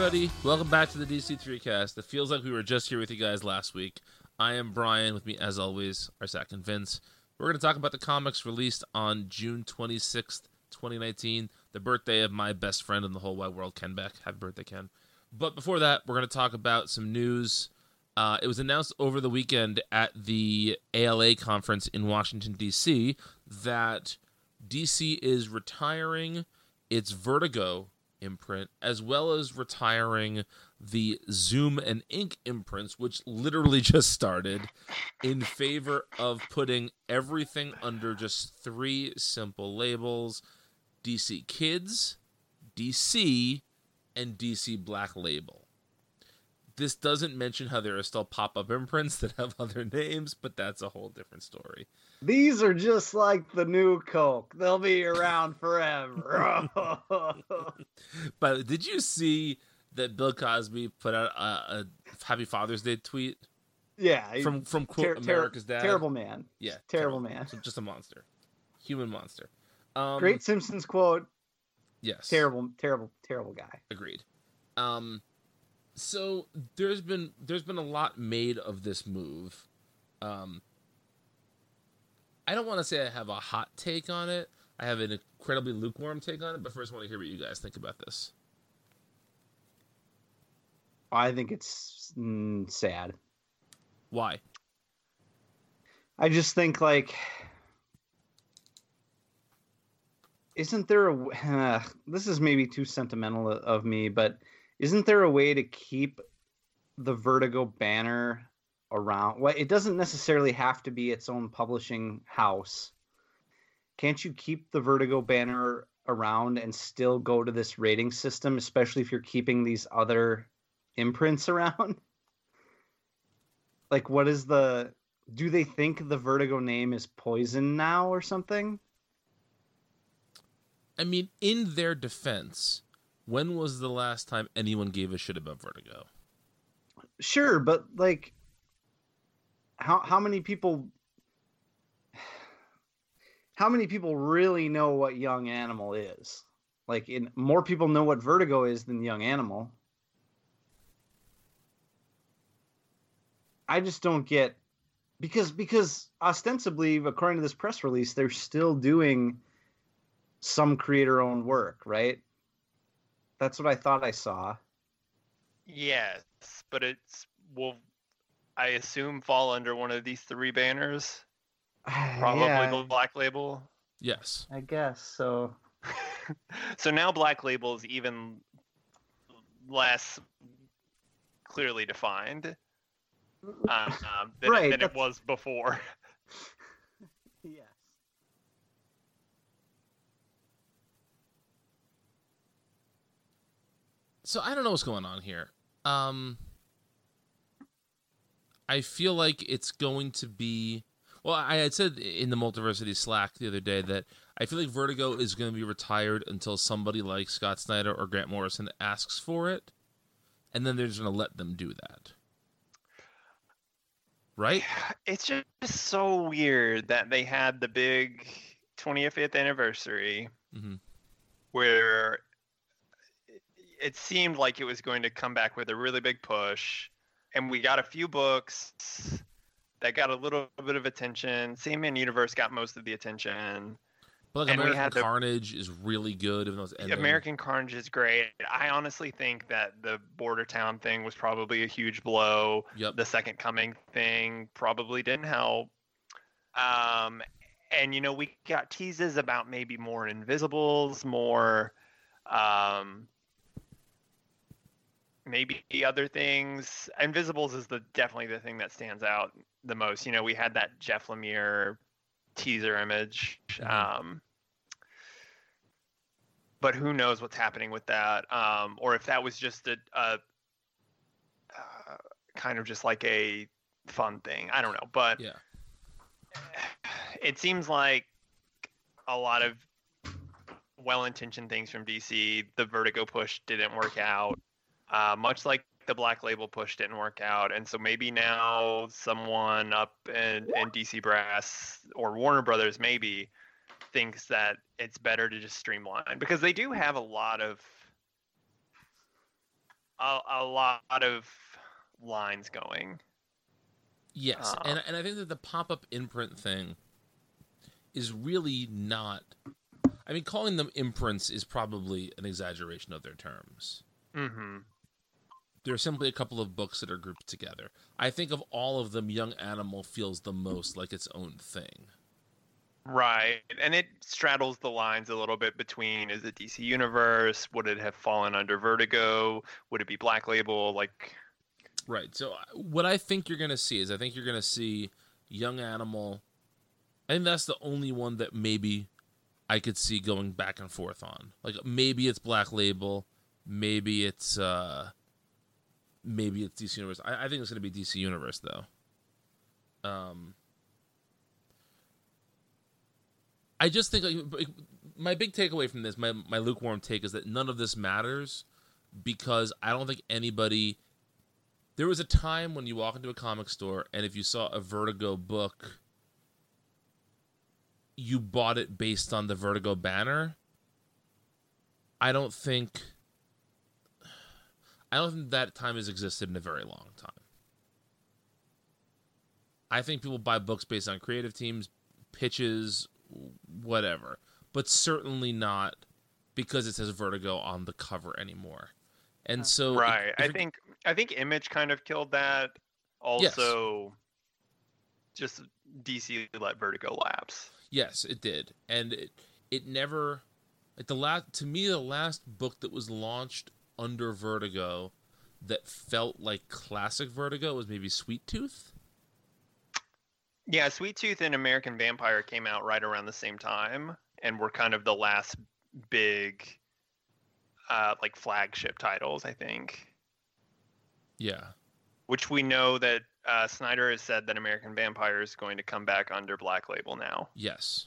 Everybody, welcome back to the DC3 cast. It feels like we were just here with you guys last week. I am Brian, with me as always, our Zach and Vince. We're going to talk about the comics released on June 26th, 2019, the birthday of my best friend in the whole wide world, Ken Beck. Happy birthday, Ken. But before that, we're going to talk about some news. Uh, it was announced over the weekend at the ALA conference in Washington, D.C., that DC is retiring its Vertigo imprint, as well as retiring the Zoom and Ink imprints, which literally just started, in favor of putting everything under just three simple labels DC Kids, DC, and DC Black Label. This doesn't mention how there are still pop up imprints that have other names, but that's a whole different story. These are just like the new Coke. They'll be around forever. but did you see that Bill Cosby put out a, a Happy Father's Day tweet? Yeah, from from quote ter- America's Dad. Terrible man. Yeah, terrible, terrible. man. Just a monster, human monster. Um, Great Simpsons quote. Yes. Terrible, terrible, terrible guy. Agreed. Um, so there's been there's been a lot made of this move. Um, I don't want to say I have a hot take on it. I have an incredibly lukewarm take on it, but first I want to hear what you guys think about this. I think it's mm, sad. Why? I just think like isn't there a uh, this is maybe too sentimental of me, but isn't there a way to keep the Vertigo banner around. Well, it doesn't necessarily have to be its own publishing house. Can't you keep the Vertigo banner around and still go to this rating system, especially if you're keeping these other imprints around? like, what is the. Do they think the Vertigo name is poison now or something? I mean, in their defense, when was the last time anyone gave a shit about Vertigo? Sure, but like how how many people how many people really know what young animal is? Like in more people know what vertigo is than young animal. I just don't get because because ostensibly according to this press release they're still doing some creator owned work right? That's what i thought i saw. Yes but it's well I assume fall under one of these three banners. Probably yeah. the Black Label. Yes. I guess so. so now Black Label is even less clearly defined um, than, right, than it was before. yes. So I don't know what's going on here. Um, I feel like it's going to be. Well, I had said in the Multiversity Slack the other day that I feel like Vertigo is going to be retired until somebody like Scott Snyder or Grant Morrison asks for it, and then they're just going to let them do that. Right? It's just so weird that they had the big 25th anniversary mm-hmm. where it seemed like it was going to come back with a really big push and we got a few books that got a little bit of attention. Sandman Universe got most of the attention. But like and American Carnage the, is really good. Even though. American Carnage is great. I honestly think that the Border Town thing was probably a huge blow. Yep. The Second Coming thing probably didn't help. Um, and you know we got teases about maybe more Invisibles, more um, maybe other things. Invisibles is the definitely the thing that stands out the most. You know, we had that Jeff Lemire teaser image. Mm-hmm. Um, but who knows what's happening with that, um, or if that was just a, a uh, kind of just like a fun thing. I don't know, but yeah, it seems like a lot of well-intentioned things from DC. The Vertigo push didn't work out. Uh, much like the black label push didn't work out, and so maybe now someone up in, in DC Brass or Warner Brothers maybe thinks that it's better to just streamline because they do have a lot of a, a lot of lines going. Yes, Uh, and and I think that the pop up imprint thing is really not. I mean, calling them imprints is probably an exaggeration of their terms. Mm-hmm. There are simply a couple of books that are grouped together. I think of all of them, Young Animal feels the most like its own thing. Right, and it straddles the lines a little bit between is it DC Universe? Would it have fallen under Vertigo? Would it be Black Label? Like, Right. So uh, what I think you're going to see is I think you're going to see Young Animal. I think that's the only one that maybe I could see going back and forth on. Like maybe it's Black Label, maybe it's uh maybe it's DC Universe. I, I think it's going to be DC Universe though. Um I just think like, my big takeaway from this, my my lukewarm take is that none of this matters because I don't think anybody there was a time when you walk into a comic store and if you saw a Vertigo book, you bought it based on the Vertigo banner. I don't think I don't think that time has existed in a very long time. I think people buy books based on creative teams, pitches, whatever, but certainly not because it says Vertigo on the cover anymore. And so, right? if I think I think Image kind of killed that. Also, just DC let Vertigo lapse. Yes, it did, and it it never like the last to me the last book that was launched under Vertigo that felt like classic Vertigo was maybe Sweet Tooth. Yeah, Sweet Tooth and American Vampire came out right around the same time, and were kind of the last big, uh, like flagship titles, I think. Yeah, Which we know that uh, Snyder has said that American Vampire is going to come back under Black Label now. yes,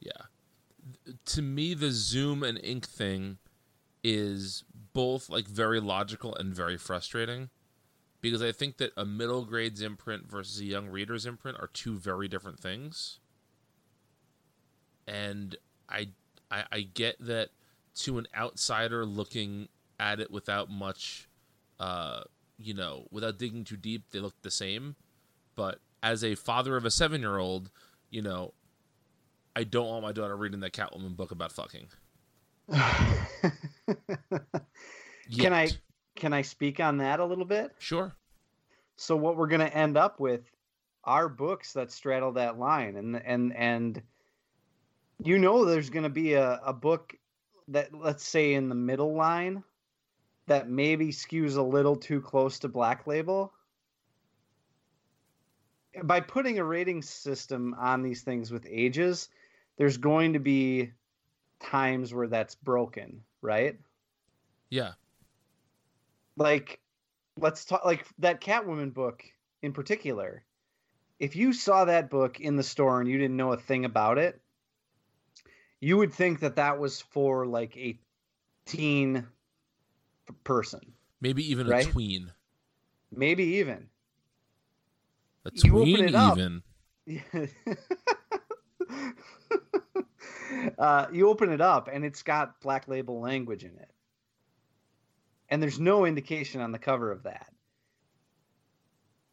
yeah. Th- To me, the Zoom and Ink thing is both like very logical and very frustrating because I think that a middle grades imprint versus a young reader's imprint are two very different things. And I, I, I get that to an outsider looking at it without much, uh, you know, without digging too deep, they look the same. But as a father of a seven year old, you know, I don't want my daughter reading that Catwoman book about fucking. Can I can I speak on that a little bit? Sure. So what we're going to end up with are books that straddle that line and and and you know there's going to be a, a book that let's say in the middle line that maybe skews a little too close to black label by putting a rating system on these things with ages there's going to be times where that's broken right Yeah. like let's talk like that catwoman book in particular if you saw that book in the store and you didn't know a thing about it you would think that that was for like a teen person Maybe even Right? a tween. maybe even A You open tween it up. even. uh, you open it up and it's got black label language in it. And there's no indication on the cover of that.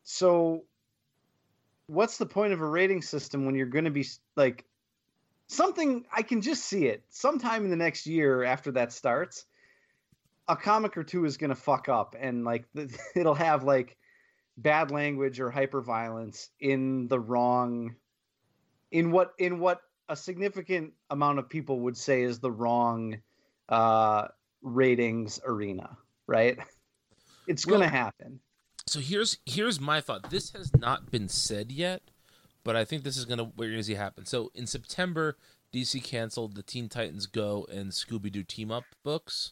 So what's the point of a rating system when you're going to be like something i can just see it. Sometime in the next year after that starts a comic or two is going to fuck up and like it'll have like bad language or hyper violence in the wrong in what in what a significant amount of people would say is the wrong uh ratings arena right it's Well- gonna happen So here's here's my thought. This has not been said yet, but I think this is gonna what you're gonna see happen. So in September, DC canceled the Teen Titans Go and Scooby Doo Team Up books,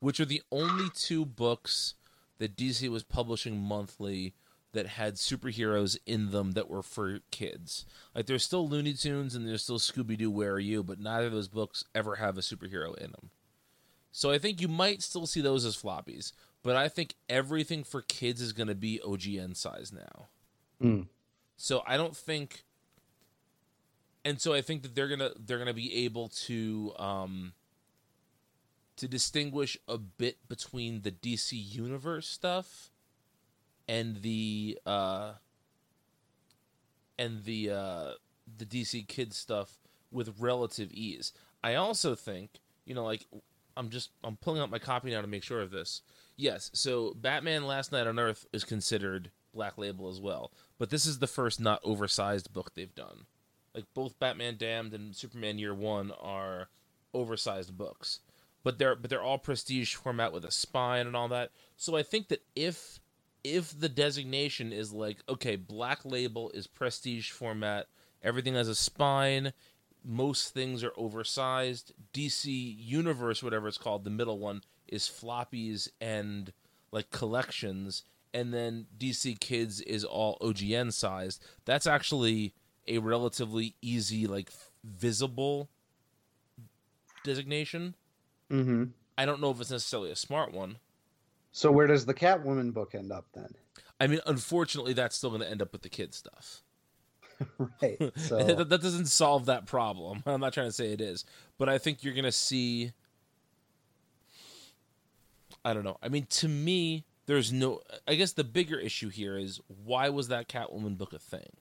which are the only two books that DC was publishing monthly that had superheroes in them that were for kids. Like there's still Looney Tunes and there's still Scooby Doo Where Are You, but neither of those books ever have a superhero in them. So I think you might still see those as floppies, but I think everything for kids is going to be OGN size now. Hmm. So I don't think, and so I think that they're gonna they're gonna be able to um, to distinguish a bit between the DC universe stuff and the uh and the uh the DC kids stuff with relative ease. I also think, you know, like I'm just I'm pulling out my copy now to make sure of this. Yes, so Batman Last Night on Earth is considered Black Label as well, but this is the first not oversized book they've done. Like both Batman Damned and Superman Year 1 are oversized books. But they're but they're all prestige format with a spine and all that. So I think that if if the designation is like okay, Black Label is prestige format, everything has a spine, most things are oversized. DC Universe, whatever it's called, the middle one is floppies and like collections, and then DC Kids is all OGN sized. That's actually a relatively easy, like visible designation. Mm-hmm. I don't know if it's necessarily a smart one. So where does the Catwoman book end up then? I mean, unfortunately, that's still going to end up with the kid stuff. right. So that, that doesn't solve that problem. I'm not trying to say it is, but I think you're going to see. I don't know. I mean, to me, there's no. I guess the bigger issue here is why was that Catwoman book a thing?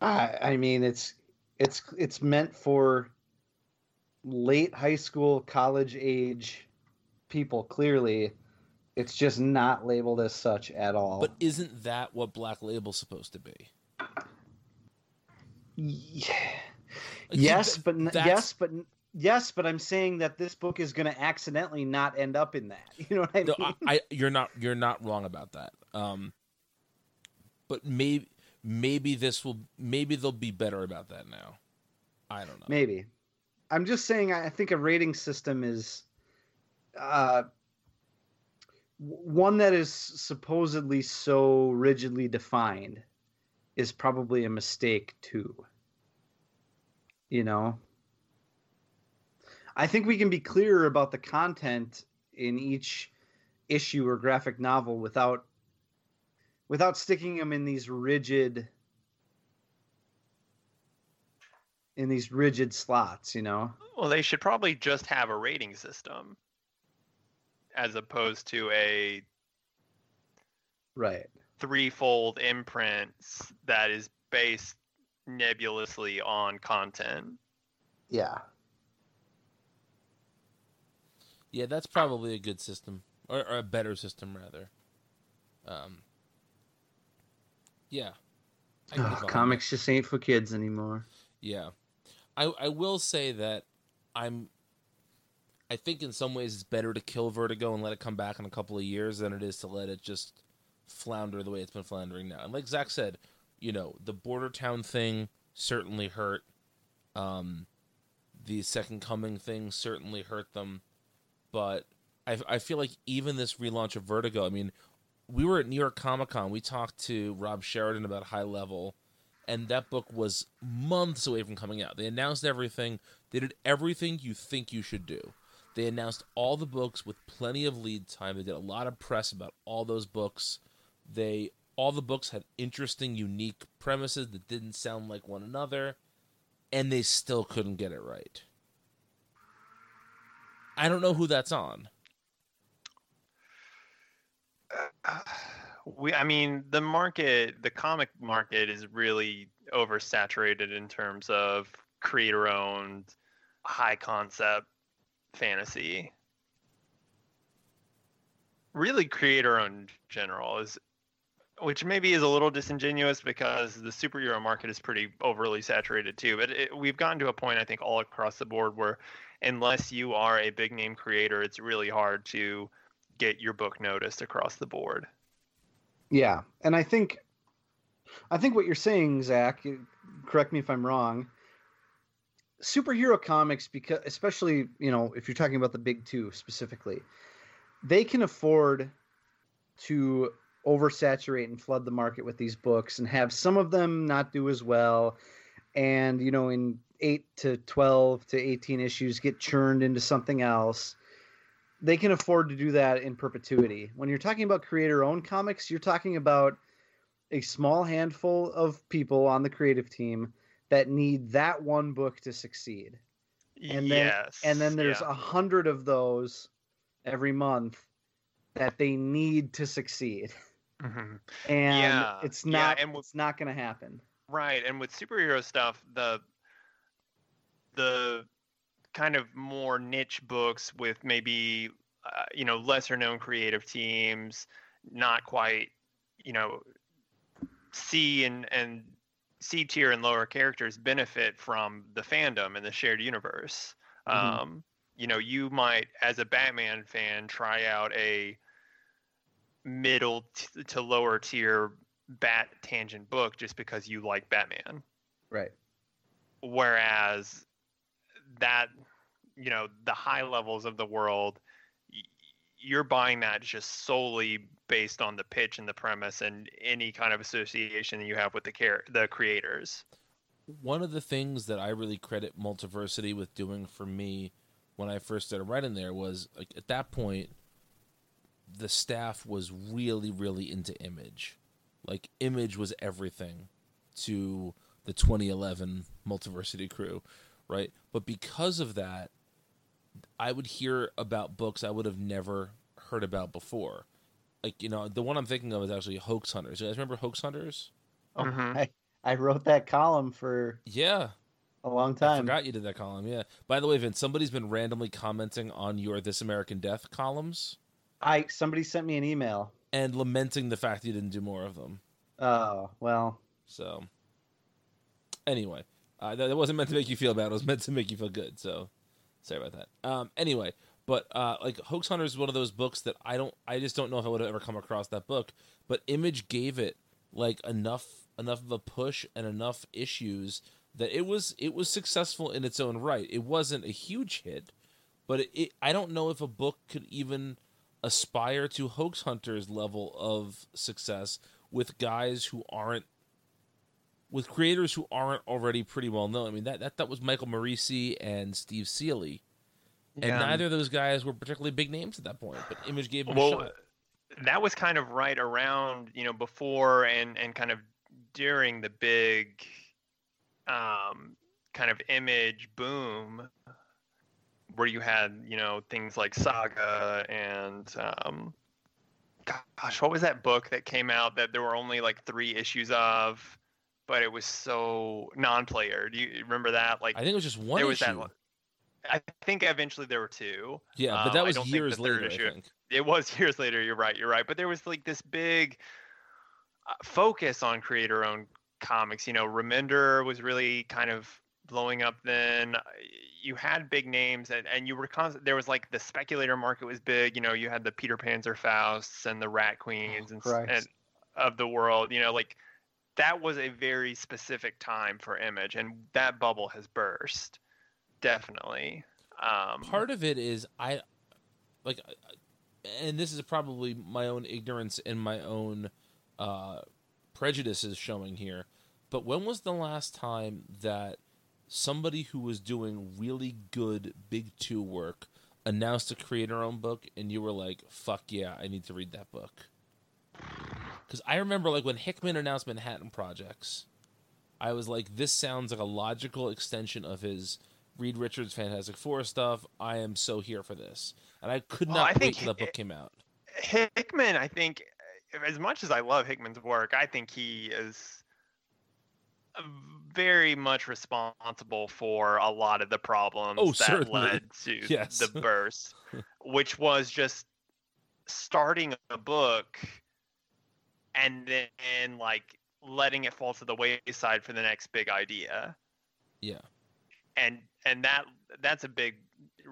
I, I mean, it's it's it's meant for late high school, college age people. Clearly, it's just not labeled as such at all. But isn't that what Black Label's supposed to be? Yeah. Like, yes, but n- yes, but n- yes, but I'm saying that this book is going to accidentally not end up in that. You know what I mean? No, I, I you're not you're not wrong about that. Um, but maybe maybe this will maybe they'll be better about that now. I don't know. Maybe. I'm just saying. I think a rating system is, uh, one that is supposedly so rigidly defined, is probably a mistake too. You know. I think we can be clearer about the content in each issue or graphic novel without without sticking them in these rigid in these rigid slots, you know. Well, they should probably just have a rating system as opposed to a Right. threefold imprint that is based nebulously on content. Yeah. Yeah, that's probably a good system, or, or a better system rather. Um. Yeah. I Ugh, comics just ain't for kids anymore. Yeah, I I will say that I'm. I think in some ways it's better to kill Vertigo and let it come back in a couple of years than it is to let it just flounder the way it's been floundering now. And like Zach said, you know, the border town thing certainly hurt. Um, the second coming thing certainly hurt them, but I I feel like even this relaunch of Vertigo. I mean, we were at New York Comic Con. We talked to Rob Sheridan about High Level, and that book was months away from coming out. They announced everything. They did everything you think you should do. They announced all the books with plenty of lead time. They did a lot of press about all those books. They all the books had interesting, unique premises that didn't sound like one another, and they still couldn't get it right. I don't know who that's on. Uh, we, I mean, the market, the comic market is really oversaturated in terms of creator-owned, high concept fantasy. Really, creator-owned in general is, which maybe is a little disingenuous because the superhero market is pretty overly saturated too. But it, we've gotten to a point, I think, all across the board where, unless you are a big name creator, it's really hard to get your book noticed across the board. Yeah, and I think, I think what you're saying, Zach. Correct me if I'm wrong. Superhero comics, because especially you know if you're talking about the big two specifically, they can afford to oversaturate and flood the market with these books and have some of them not do as well, and you know in eight to twelve to eighteen issues get churned into something else they can afford to do that in perpetuity. When you're talking about creator owned comics, you're talking about a small handful of people on the creative team that need that one book to succeed. and then yes. and then there's yeah. a hundred of those every month that they need to succeed, Mhm. and Yeah, it's yeah, not and with- it's not going to happen. Right, and with superhero stuff, the the kind of more niche books with maybe uh, you know lesser known creative teams, not quite you know see and and C tier and lower characters benefit from the fandom and the shared universe. Mhm. Um, you know, you might as a Batman fan try out a middle t- to lower tier bat tangent book just because you like Batman. Right. Whereas that, you know, the high levels of the world, y- you're buying that just solely based on the pitch and the premise and any kind of association that you have with the care the creators. one of the things that I really credit Multiversity with doing for me when I first started writing there was like at that point the staff was really really into image. Like image was everything to the 2011 Multiversity crew, right? But because of that I would hear about books I would have never heard about before. Like, you know, the one I'm thinking of is actually Hoax Hunters. You guys remember Hoax Hunters? Oh, Mhm. I, I wrote that column for Yeah. a long I time. forgot you did that column. Yeah. By the way, Vince, somebody's been randomly commenting on your This American Death columns I somebody sent me an email. and lamenting the fact you didn't do more of them. Oh well, So, anyway, uh, that, that wasn't meant to make you feel bad. It was meant to make you feel good. So, sorry about that. Um, anyway, but uh, like Hoax Hunter is one of those books that I don't, I just don't know if I would have ever come across that book. But Image gave it like enough, enough of a push and enough issues that it was, it was successful in its own right. It wasn't a huge hit, but it, it I don't know if a book could even aspire to Hoax Hunters level of success with guys who aren't with creators who aren't already pretty well known. I mean that that, that was Michael Moreci and Steve Seeley. And neither of those guys were particularly big names at that point, but Image gave them a well shot. that was kind of right around you know before and and kind of during the big um kind of image boom where you had you know things like saga and um gosh what was that book that came out that there were only like three issues of but it was so non-player do you remember that like I think it was just one there was issue. that i think eventually there were two. Yeah, but Um, that I was don't years later, issue- I think. it was years later you're right you're right. But there was like this big uh, focus on creator owned comics you know remender was really kind of blowing up then. Uh, you had big names and, and you were constant there was like the speculator market was big you know you had the Peter Panzerfausts and the rat queens and, and of the world you know like that was a very specific time for image and that bubble has burst definitely. Um part of it is I like and this is probably my own ignorance and my own uh prejudices showing here but when was the last time that somebody who was doing really good big 2 work announced a creator own book and you were like fuck yeah I need to read that book. Cuz I remember like when Hickman announced Manhattan Projects I was like this sounds like a logical extension of his Reed Richards Fantastic Four stuff. I am so here for this, and I could Well, not I wait think till that book came out. Hickman, I think, as much as I love Hickman's work, I think he is very much responsible for a lot of the problems Oh, that certainly. led to Yes. the burst, which was just starting a book and then like letting it fall to the wayside for the next big idea Yeah, and and that that's a big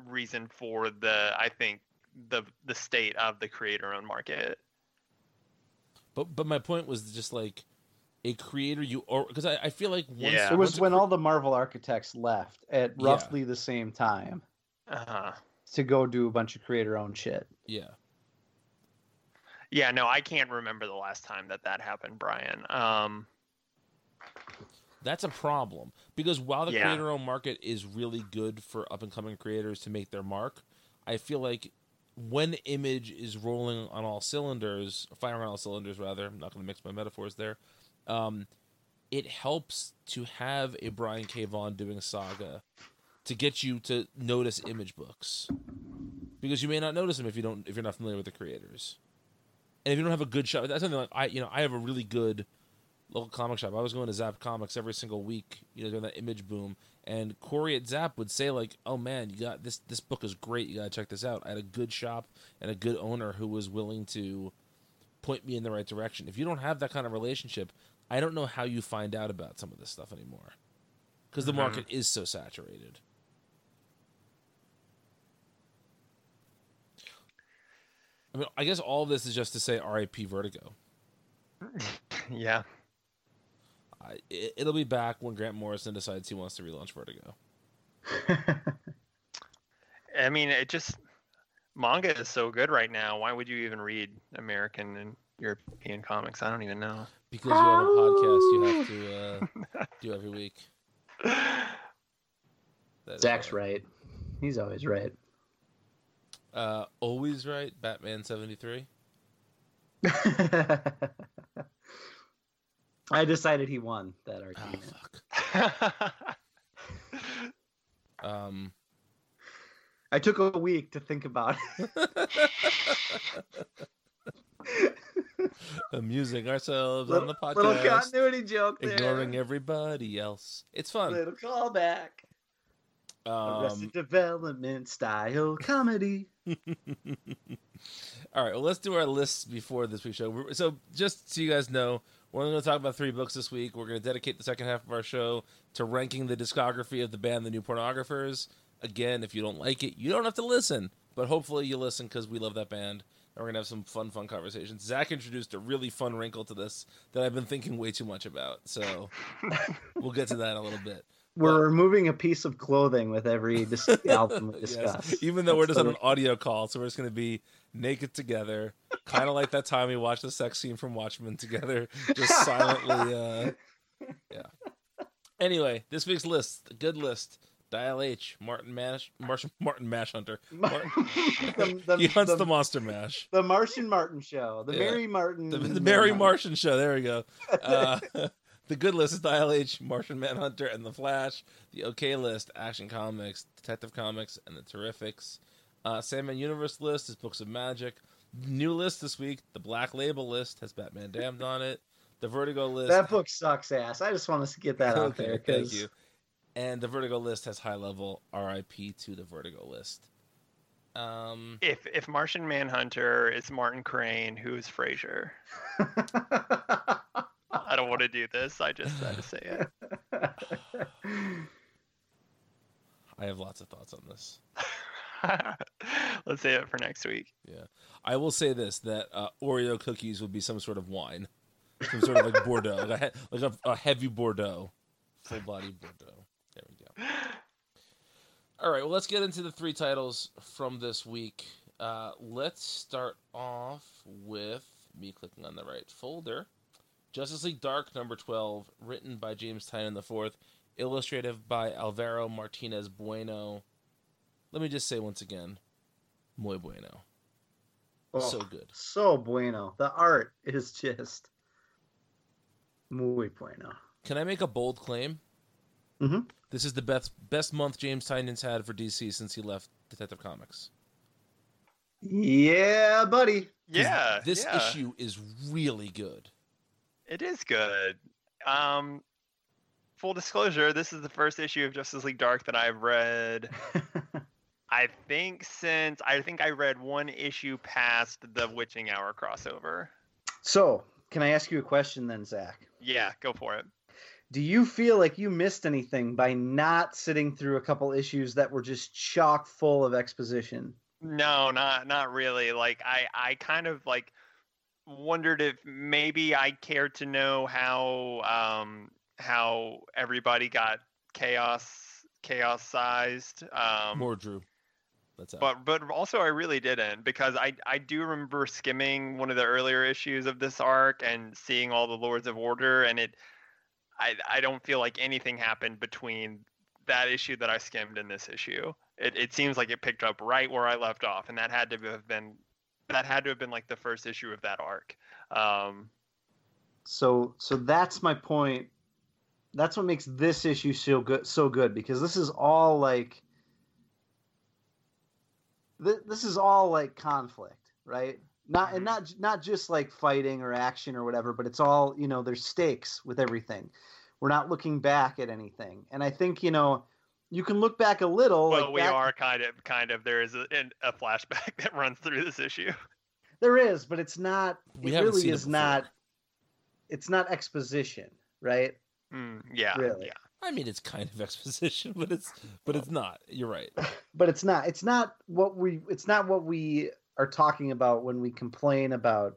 reason for the i think the the state of the creator owned market but but my point was just like a creator you or because I, I feel like once Yeah. it was once when cre- all the Marvel architects left at Yeah. roughly the same time uh-huh to go do a bunch of creator-owned shit. yeah yeah no i can't remember the last time that that happened brian um that's a problem because while the Yeah. creator owned market is really good for up and coming creators to make their mark, I feel like when Image is rolling on all cylinders, firing on all cylinders rather, I'm not going to mix my metaphors there. Um, it helps to have a Brian K. Vaughan doing Saga to get you to notice image books because you may not notice them if you don't if you're not familiar with the creators and if you don't have a good shop that's something like i you know i have a really good local comic shop. I was going to zap comics every single week you know during that image boom. And corey at zap would say like oh man you got this this book is great. You gotta check this out. I had a good shop and a good owner who was willing to point me in the right direction. If you don't have that kind of relationship i don't know how you find out about some of this stuff anymore. Because the Mhm. market is so saturated. I mean, I guess all of this is just to say RIP Vertigo. yeah. I, it, it'll be back when Grant Morrison decides he wants to relaunch Vertigo. I mean, it just manga is so good right now. Why would you even read American and European comics? I don't even know. Because you have a podcast you have to uh, do every week. That is Zach's why. right. He's always right. Uh, always right. Batman seventy three. I decided he won that Oh argument. fuck. Um, I took a week to think about it. amusing ourselves on the podcast, little continuity joke there. ignoring everybody else. It's fun. Little callback. Um, Arrested Development style comedy. All right, well, let's do our lists before this week's show. So, just so you guys know, we're only going to talk about three books this week. We're going to dedicate the second half of our show to ranking the discography of the band The New Pornographers. Again, if you don't like it, you don't have to listen, but hopefully you listen because we love that band. And we're going to have some fun, fun conversations. Zach introduced a really fun wrinkle to this that I've been thinking way too much about. So, we'll get to that in a little bit. We're Well- removing a piece of clothing with every dis- album we Yes, discuss. Even though we're That's just on an audio call, so we're just going to be naked together, kind of like that time we watched the sex scene from Watchmen together, just silently. Uh... Yeah. Anyway, this week's list, a good list. Dial H, Martin Mash, Martian, Martin Mash Hunter. Martin, the, the, he hunts the, the, monster mash. the Martian Martin show. The Yeah. Mary Martin. The, Mary. Martian show. There we go. Uh, the good list is Dial H, Martian Manhunter, and The Flash. The okay list, Action Comics, Detective Comics, and The Terrifics. Uh, Sandman Universe list is Books of Magic. New list this week, the Black Label list has Batman Damned on it. The Vertigo list. That book sucks ass. I just want to get that out Okay, there. Thank you. And the Vertigo list has high level RIP to the Vertigo list. Um, if if Martian Manhunter is Martin Crane, who's Frasier? I don't want to do this. I just had to say it. I have lots of thoughts on this. Let's say it for next week. Yeah, I will say this: that uh, Oreo cookies would be some sort of wine, some sort of like Bordeaux, like a, like a, a heavy Bordeaux, full body Bordeaux. There we go. All right, well, let's get into the three titles from this week. Uh, let's start off with me clicking on the right folder. Justice League Dark number twelve, written by James Tynion the fourth, illustrated by Alvaro Martinez Bueno. Let me just say once again, muy bueno, Oh, so good. So bueno. The art is just muy bueno. Can I make a bold claim? Mhm. This is the best best month James Tynion's had for DC since he left Detective Comics. Yeah, buddy. 'Cause Yeah, this yeah. issue is really good. It is good. Um, full disclosure, this is the first issue of Justice League Dark that I've read. I think since I think I read one issue past the Witching Hour crossover. so, can I ask you a question then, Zach? Yeah, go for it. Do you feel like you missed anything by not sitting through a couple issues that were just chock full of exposition? No, not not really. Like I I kind of like wondered if maybe I cared to know how um how everybody got chaos chaos sized. Um Mordru. That's out. but but also I really didn't because I I do remember skimming one of the earlier issues of this arc and seeing all the Lords of Order and it I I don't feel like anything happened between that issue that I skimmed in this issue. It it seems like it picked up right where I left off and that had to have been that had to have been like the first issue of that arc. Um So, so that's my point that's what makes this issue so good so good because this is all like th- this is all like conflict right not and Mhm. not not just like fighting or action or whatever but it's all you know there's stakes with everything we're not looking back at anything and i think you know you can look back a little well, like we back- are kind of kind of there is a, a flashback that runs through this issue. there is but it's not We it really seen it is not it's not exposition right Mm, yeah, Really. yeah. I mean, it's kind of exposition, but it's but it's not. You're right. but it's not it's not what we it's not what we are talking about when we complain about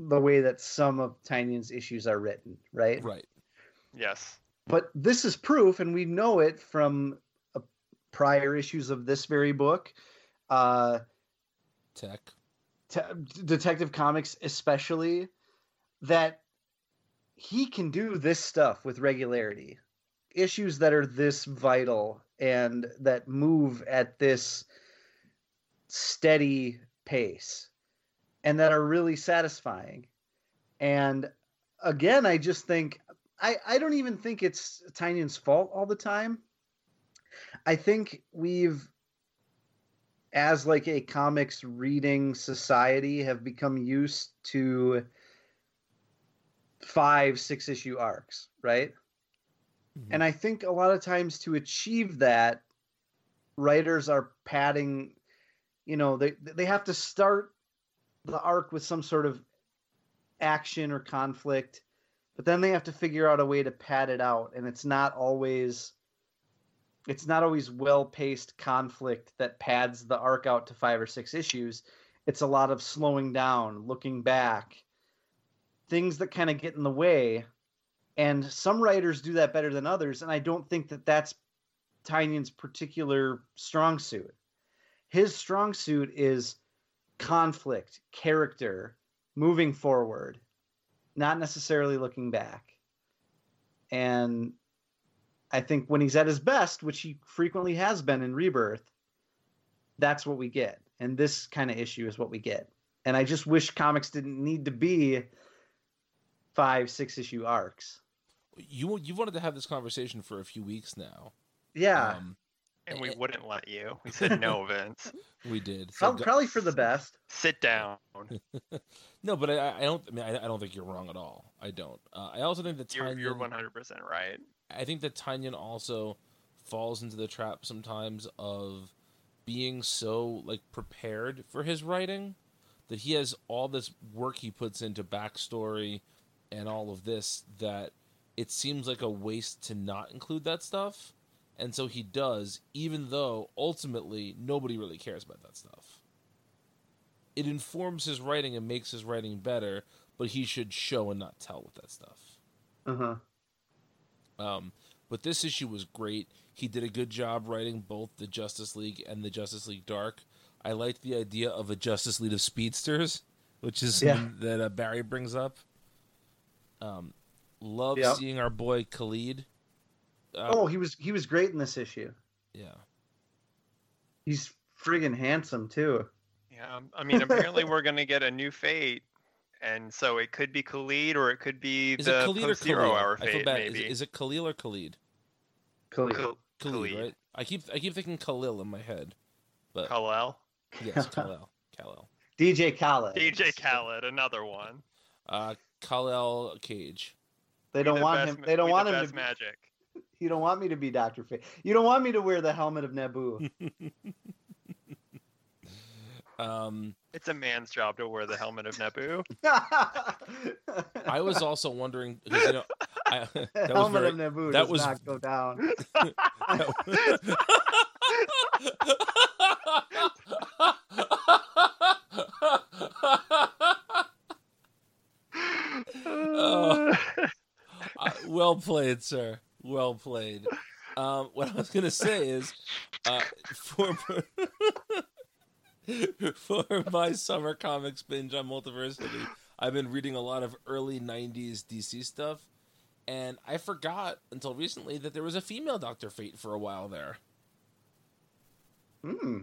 the way that some of Tynion's issues are written, right? Right. Yes. But this is proof, and we know it from uh, prior issues of this very book, uh, Tech. te- Detective Comics especially, that he can do this stuff with regularity. Issues that are this vital and that move at this steady pace and that are really satisfying. And again, I just think I, I don't even think it's Tynion's fault all the time. I think we've as like a comics reading society have become used to five six issue arcs right Mhm. and i think a lot of times to achieve that writers are padding you know they they have to start the arc with some sort of action or conflict but then they have to figure out a way to pad it out and it's not always it's not always well paced conflict that pads the arc out to five or six issues. It's a lot of slowing down looking back things that kind of get in the way. And some writers do that better than others and i don't think that that's Tynion's particular strong suit. His strong suit is conflict character moving forward not necessarily looking back. And i think when he's at his best which he frequently has been in rebirth that's what we get. And this kind of issue is what we get. And i just wish comics didn't need to be five six issue arcs. You you wanted to have this conversation for a few weeks now. yeah. Um, And we Eh, wouldn't let you. We said no, Vince. we did. So prob- go- probably for the best Sit down. no, but I, I don't. I mean, I, I don't think you're wrong at all. I don't. Uh, I also think that You're, you're 100% right. I think that Tynion also falls into the trap sometimes of being so like prepared for his writing that he has all this work he puts into backstory and all of this that it seems like a waste to not include that stuff. And so he does, even though ultimately nobody really cares about that stuff. It informs his writing and makes his writing better, but he should show and not tell with that stuff. uh-huh Um, but this issue was great. He did a good job writing both the Justice League and the Justice League Dark. I liked the idea of a Justice League of speedsters, which is Yeah. that uh, Barry brings up. Um, love Yep. seeing our boy Khalid. Uh, oh he was he was great in this issue yeah. he's friggin' handsome too Yeah. I mean, apparently we're going to get a new fate. And so it could be Khalid or it could be Is the it Khalid or post zero Khalil? hour I feel fate, bad. Is, maybe. it- is it Khalil or Khalid? Khalil. Khal- Khalid, Khalid. right? I keep I keep thinking Khalil in my head, but Kal-El? yes, Khalil. Khalil. dj khaled DJ Khaled, another one. Uh, Khalil Cage. they We don't the want best him they don't want him best to magic. You don't want me to be dr fate you don't want me to wear the helmet of Nabu Um, It's a man's job to wear the helmet of Nabu. I was also wondering you know I, that was helmet very, of Nabu that does was- not go down Uh, well played, sir. Well played. Um, what I was gonna say is, uh, for for my summer comics binge on Multiversity, I've been reading a lot of early '90s DC stuff, and I forgot until recently that there was a female Doctor Fate for a while there. Hmm.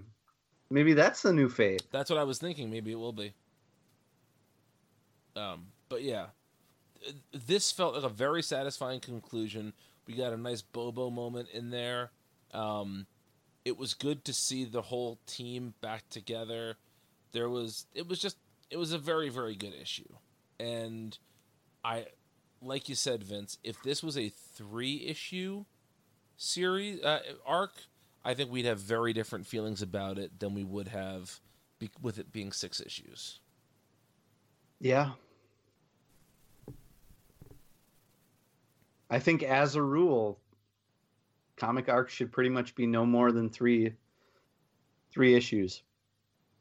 maybe that's the new fate That's what I was thinking. Maybe it will be. Um, but yeah, this felt like a very satisfying conclusion. We got a nice Bobo moment in there. Um, it was good to see the whole team back together. There was it was just it was a very very good issue, and I like you said, Vince. If this was a three issue series uh, arc, I think we'd have very different feelings about it than we would have be- with it being six issues. Yeah. I think as a rule, comic arcs should pretty much be no more than three three issues.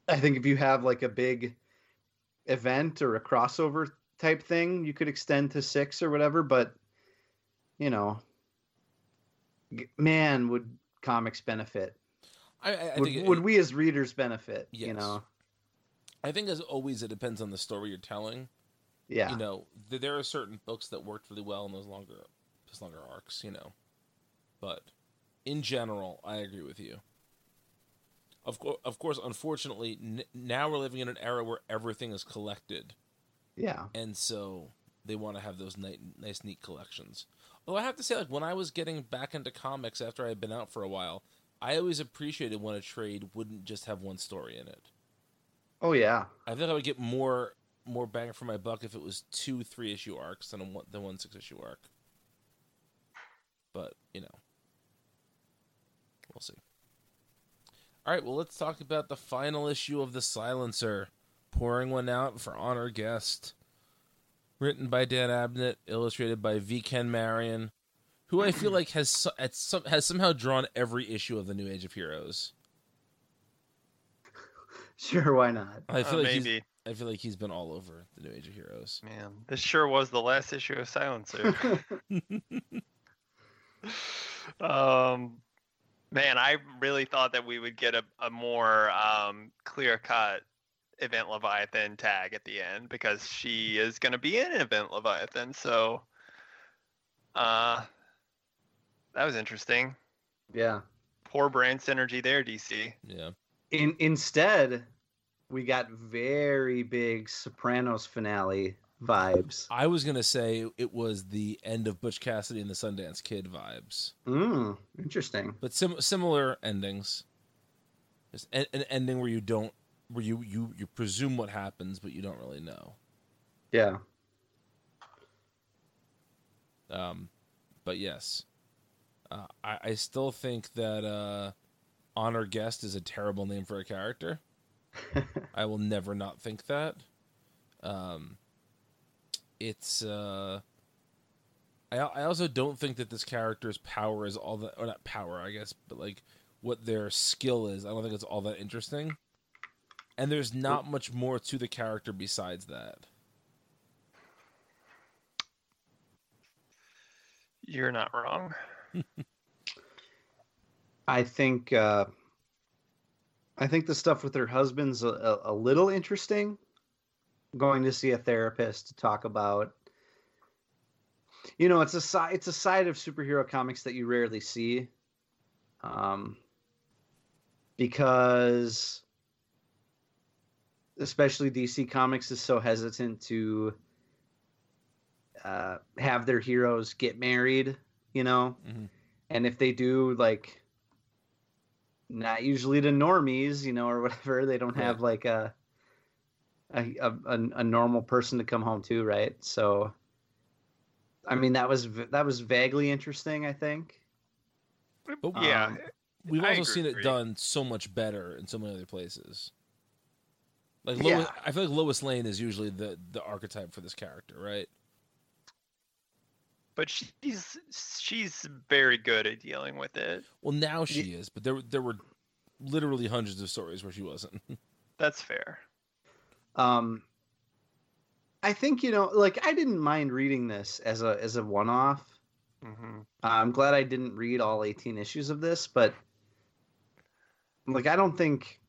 I think if you have like a big event or a crossover type thing, you could extend to six or whatever, but you know, man, would comics benefit? I, I, would, think it- would we as readers benefit? You know, I think as always, it depends on the story you're telling. yeah, You know, there are certain books that worked really well in those longer, longer arcs. You know, but in general, I agree with you. Of course, of course, unfortunately, n- now we're living in an era where everything is collected, yeah, and so they want to have those ni- nice, neat collections. Although I have to say, like when I was getting back into comics after I had been out for a while, I always appreciated when a trade wouldn't just have one story in it. oh yeah, I think I would get more more bang for my buck if it was two three issue arcs than a one than one six issue arc. But you know, we'll see. All right, well, let's talk about the final issue of the Silencer, pouring one out for honor guest. Written by Dan Abnett, illustrated by V. Ken Marion, who I feel like has at some, has somehow drawn every issue of the New Age of Heroes. sure, why not? I feel Uh, like he's, maybe. I feel like he's been all over the New Age of Heroes. Man, this sure was the last issue of Silencer. um, man, I really thought that we would get a, a more um, clear cut Event Leviathan tag at the end because she is going to be in Event Leviathan. So, uh, that was interesting. yeah. Poor brand synergy there, DC. Yeah. In instead, we got very big Sopranos finale vibes. I was gonna say it was the end of Butch Cassidy and the Sundance Kid vibes, Mm, interesting. but sim- similar endings. Just an, an ending where you don't, where you you you presume what happens, but you don't really know. Yeah. Um, but yes, uh, I I still think that uh, honor guest is a terrible name for a character. I will never not think that. Um, it's uh, I I also don't think that this character's power is all that or not power I guess, but like what their skill is. I don't think it's all that interesting. And there's not much more to the character besides that. You're not wrong. I think uh, I think the stuff with her husband's a, a, a little interesting. Going to see a therapist to talk about. You know, it's a side it's a side of superhero comics that you rarely see. Um, because especially DC Comics is so hesitant to uh, have their heroes get married, you know, Mhm. and if they do, like, not usually to normies, you know, or whatever, they don't have like a a, a a a normal person to come home to, right? So, I mean, that was that was vaguely interesting, I think. But yeah, Um, We've I also seen it done so much better in so many other places. Like Yeah. I feel like Lois Lane is usually the the archetype for this character, right? but she's she's very good at dealing with it. Well, now she is, but there there were literally hundreds of stories where she wasn't. That's fair. Um, I think you know, like, I didn't mind reading this as a as a one off. hmm I'm glad I didn't read all 18 issues of this, but like I don't think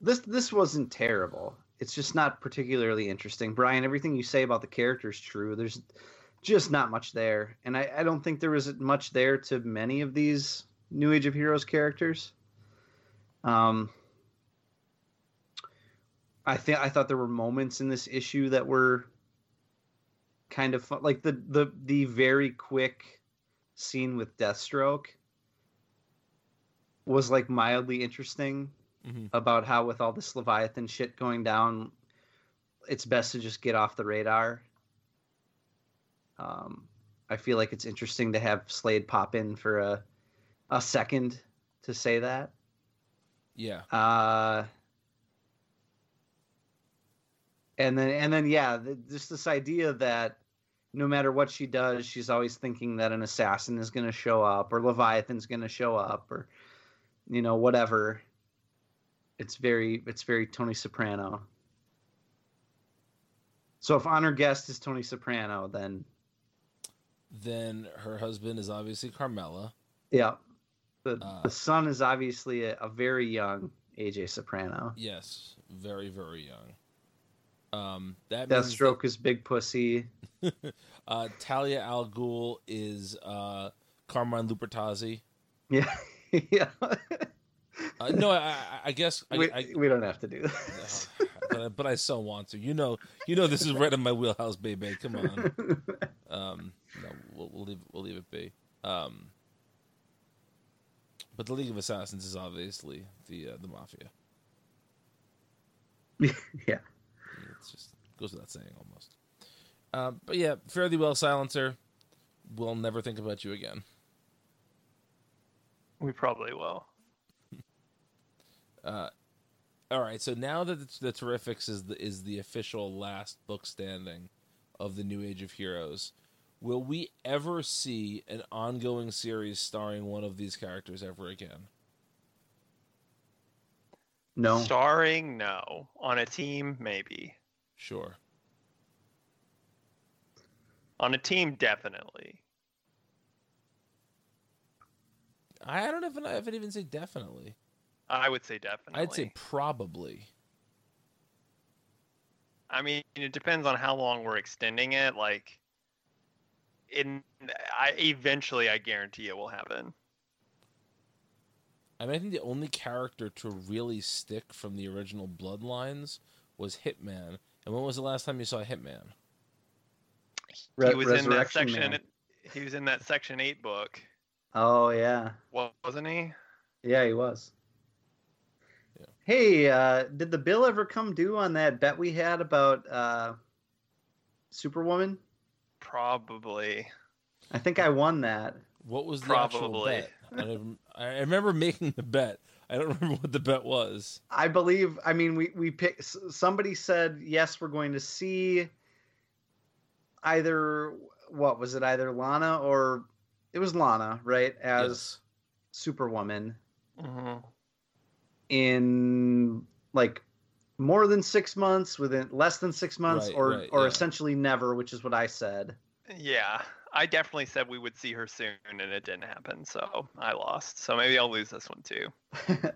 this this wasn't terrible. It's just not particularly interesting. Brian, everything you say about the characters is true. There's just not much there. And I, I don't think there was much there to many of these New Age of Heroes characters. Um I think I thought there were moments in this issue that were kind of fun. Like the the the very quick scene with Deathstroke was like mildly interesting Mhm. about how with all this Leviathan shit going down, it's best to just get off the radar. Um, I feel like it's interesting to have Slade pop in for a a second to say that. Yeah. Uh, and then and then yeah, th- just this idea that no matter what she does, she's always thinking that an assassin is going to show up or Leviathan's going to show up or you know whatever. It's very it's very Tony Soprano. So if honor guest is Tony Soprano, then Then her husband is obviously Carmela. yeah, the Uh, the son is obviously a, a very young AJ Soprano. Yes, very very young. Um, that means Deathstroke is big pussy. uh, Talia al Ghul is uh, Carmine Lupertazzi. Yeah, yeah. Uh, no, I, I- I guess I, we, I, we don't have to do this. but, I, but I so want to. You know, you know, this is right in my wheelhouse, baby. Come on. Um, no, we'll, we'll leave we'll leave it be. Um, but the League of Assassins is obviously the uh, the mafia. yeah. It's just goes without saying almost. Uh, but yeah, fairly well silencer. We'll never think about you again. We probably will. Uh, all right, so now that the, the Terrifics is the is the official last book standing of the New Age of Heroes, will we ever see an ongoing series starring one of these characters ever again? No. Starring, no. On a team, maybe. Sure. On a team, definitely. I don't know if I, if I'd even say definitely. I would say definitely. I'd say probably. I mean, it depends on how long we're extending it. Like, in I eventually, I guarantee it will happen. I mean, I think the only character to really stick from the original Bloodlines was Hitman. And when was the last time you saw Hitman? Re- he was in that section. Man. He was in that Section Eight book, Oh yeah, wa- wasn't he? yeah, he was. Yeah. Hey, uh, did the bill ever come due on that bet we had about uh, Superwoman? Probably. I think I won that. What was the actual Probably. bet? I, I remember making the bet. I don't remember what the bet was. I believe. I mean, we we pick. s- Somebody said yes, we're going to see either what was it? Either Lana or it was Lana, right? As Yes. Superwoman hmm in like more than six months, within less than six months, Right, or right, or yeah. essentially never, which is what I said. Yeah, I definitely said we would see her soon, and it didn't happen. So I lost. So maybe I'll lose this one too.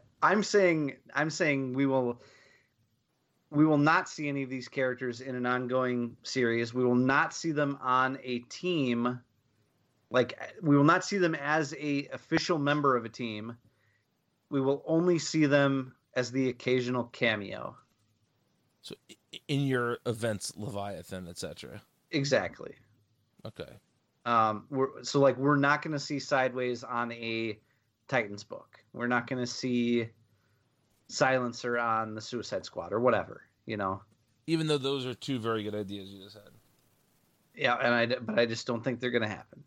I'm saying I'm saying we will we will not see any of these characters in an ongoing series. We will not see them on a team. Like we will not see them as a official member of a team. We will only see them as the occasional cameo. So in your events, Leviathan, etc. Exactly. Okay. Um, we're, so like we're not going to see Sideways on a Titans book. We're not going to see Silencer on the Suicide Squad or whatever. You know. Even though those are two very good ideas you just had. Yeah, and I but I just don't think they're going to happen.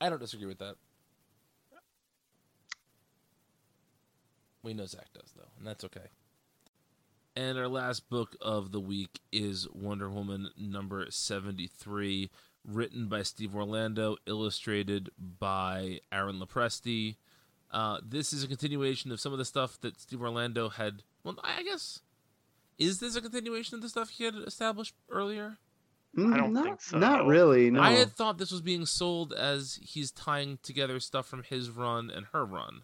I don't disagree with that. We know Zach does though, and that's okay. And our last book of the week is Wonder Woman number 73, written by Steve Orlando, illustrated by Aaron Lopresti. Uh, this is a continuation of some of the stuff that Steve Orlando had. Well, I guess. Is this a continuation of the stuff he had established earlier? Mm, don't not, think so. Not really. No. I had thought this was being sold as he's tying together stuff from his run and her run.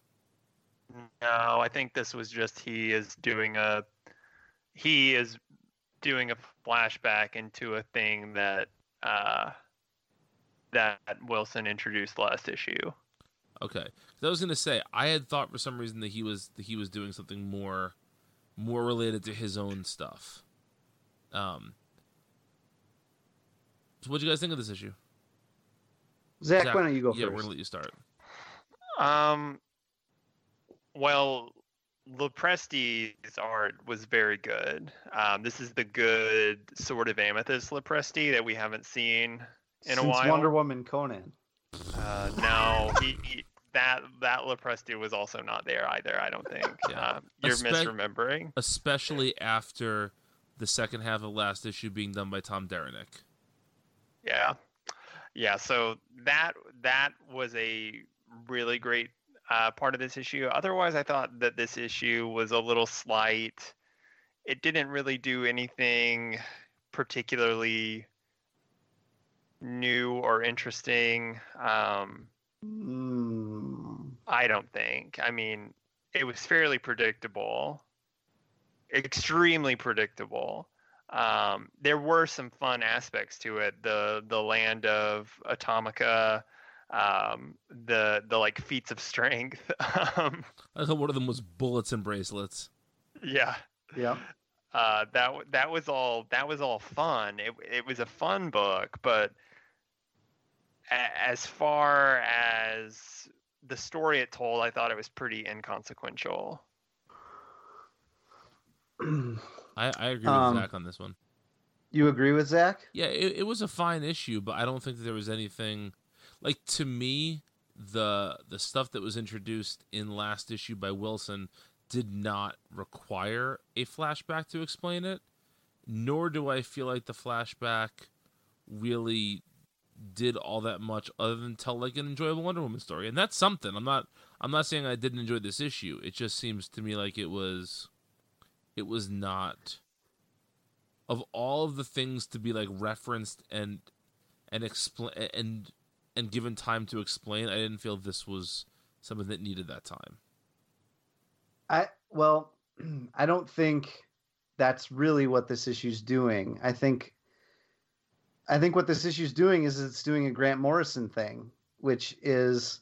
No, I think this was just he is doing a he is doing a flashback into a thing that uh that Wilson introduced last issue. Okay, 'Cause I was gonna say I had thought for some reason that he was that he was doing something more, more related to his own stuff. Um, So what do you guys think of this issue? Zach, Zach, why don't you go yeah, we're gonna let you start. Um, well, Lopresti's art was very good. Um, this is the good sort of amethyst Lopresti that we haven't seen in a Since while. Wonder Woman Conan. Uh, no, he, he- that that Lopresti was also not there either. I don't think. Yeah. Um, you're Espe- misremembering. Especially after the second half of last issue being done by Tom Derenick. Yeah, yeah. So that that was a really great uh, part of this issue. Otherwise, I thought that this issue was a little slight. It didn't really do anything particularly new or interesting. Um, Mm, I don't think. I mean, it was fairly predictable, extremely predictable. Um, there were some fun aspects to it. The the land of Atomica, um, the the like feats of strength. um, I thought one of them was bullets and bracelets. yeah, yeah. uh, that that was all that was all fun. It it was a fun book, but a- as far as the story it told, I thought it was pretty inconsequential. I, I agree with Um, Zach on this one. you agree with Zach? Yeah, it, it was a fine issue, but I don't think that there was anything like to me the the stuff that was introduced in last issue by Wilson did not require a flashback to explain it, nor do I feel like the flashback really did all that much other than tell like an enjoyable Wonder Woman story. And that's something. I'm not I'm not saying I didn't enjoy this issue. It just seems to me like it was it was not of all of the things to be like referenced and and explain and and given time to explain, I didn't feel this was something that needed that time. I well, I don't think that's really what this issue's doing. I think I think what this issue's doing is it's doing a Grant Morrison thing, which is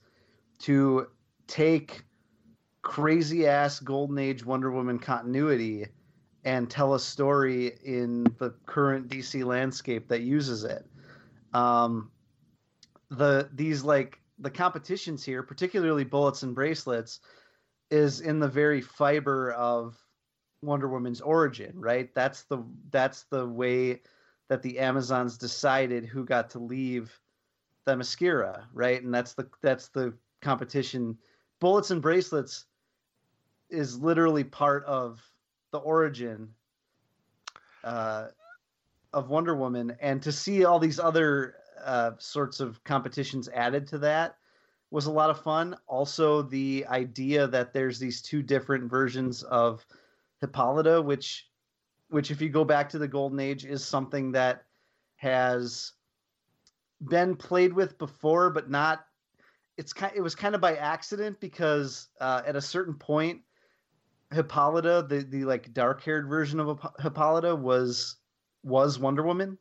to take crazy ass golden age Wonder Woman continuity and tell a story in the current DC landscape that uses it. Um, the these like the competitions here, particularly bullets and bracelets, is in the very fiber of Wonder Woman's origin, right? That's the that's the way that the Amazons decided who got to leave Themyscira, right? And that's the that's the competition. Bullets and bracelets is literally part of the origin uh, of Wonder Woman, and to see all these other uh, sorts of competitions added to that was a lot of fun. Also, the idea that there's these two different versions of Hippolyta, which, which if you go back to the Golden Age, is something that has been played with before, but not. It's kind. It was kind of by accident because uh, at a certain point, Hippolyta, the the like dark haired version of Hippo- Hippolyta, was was Wonder Woman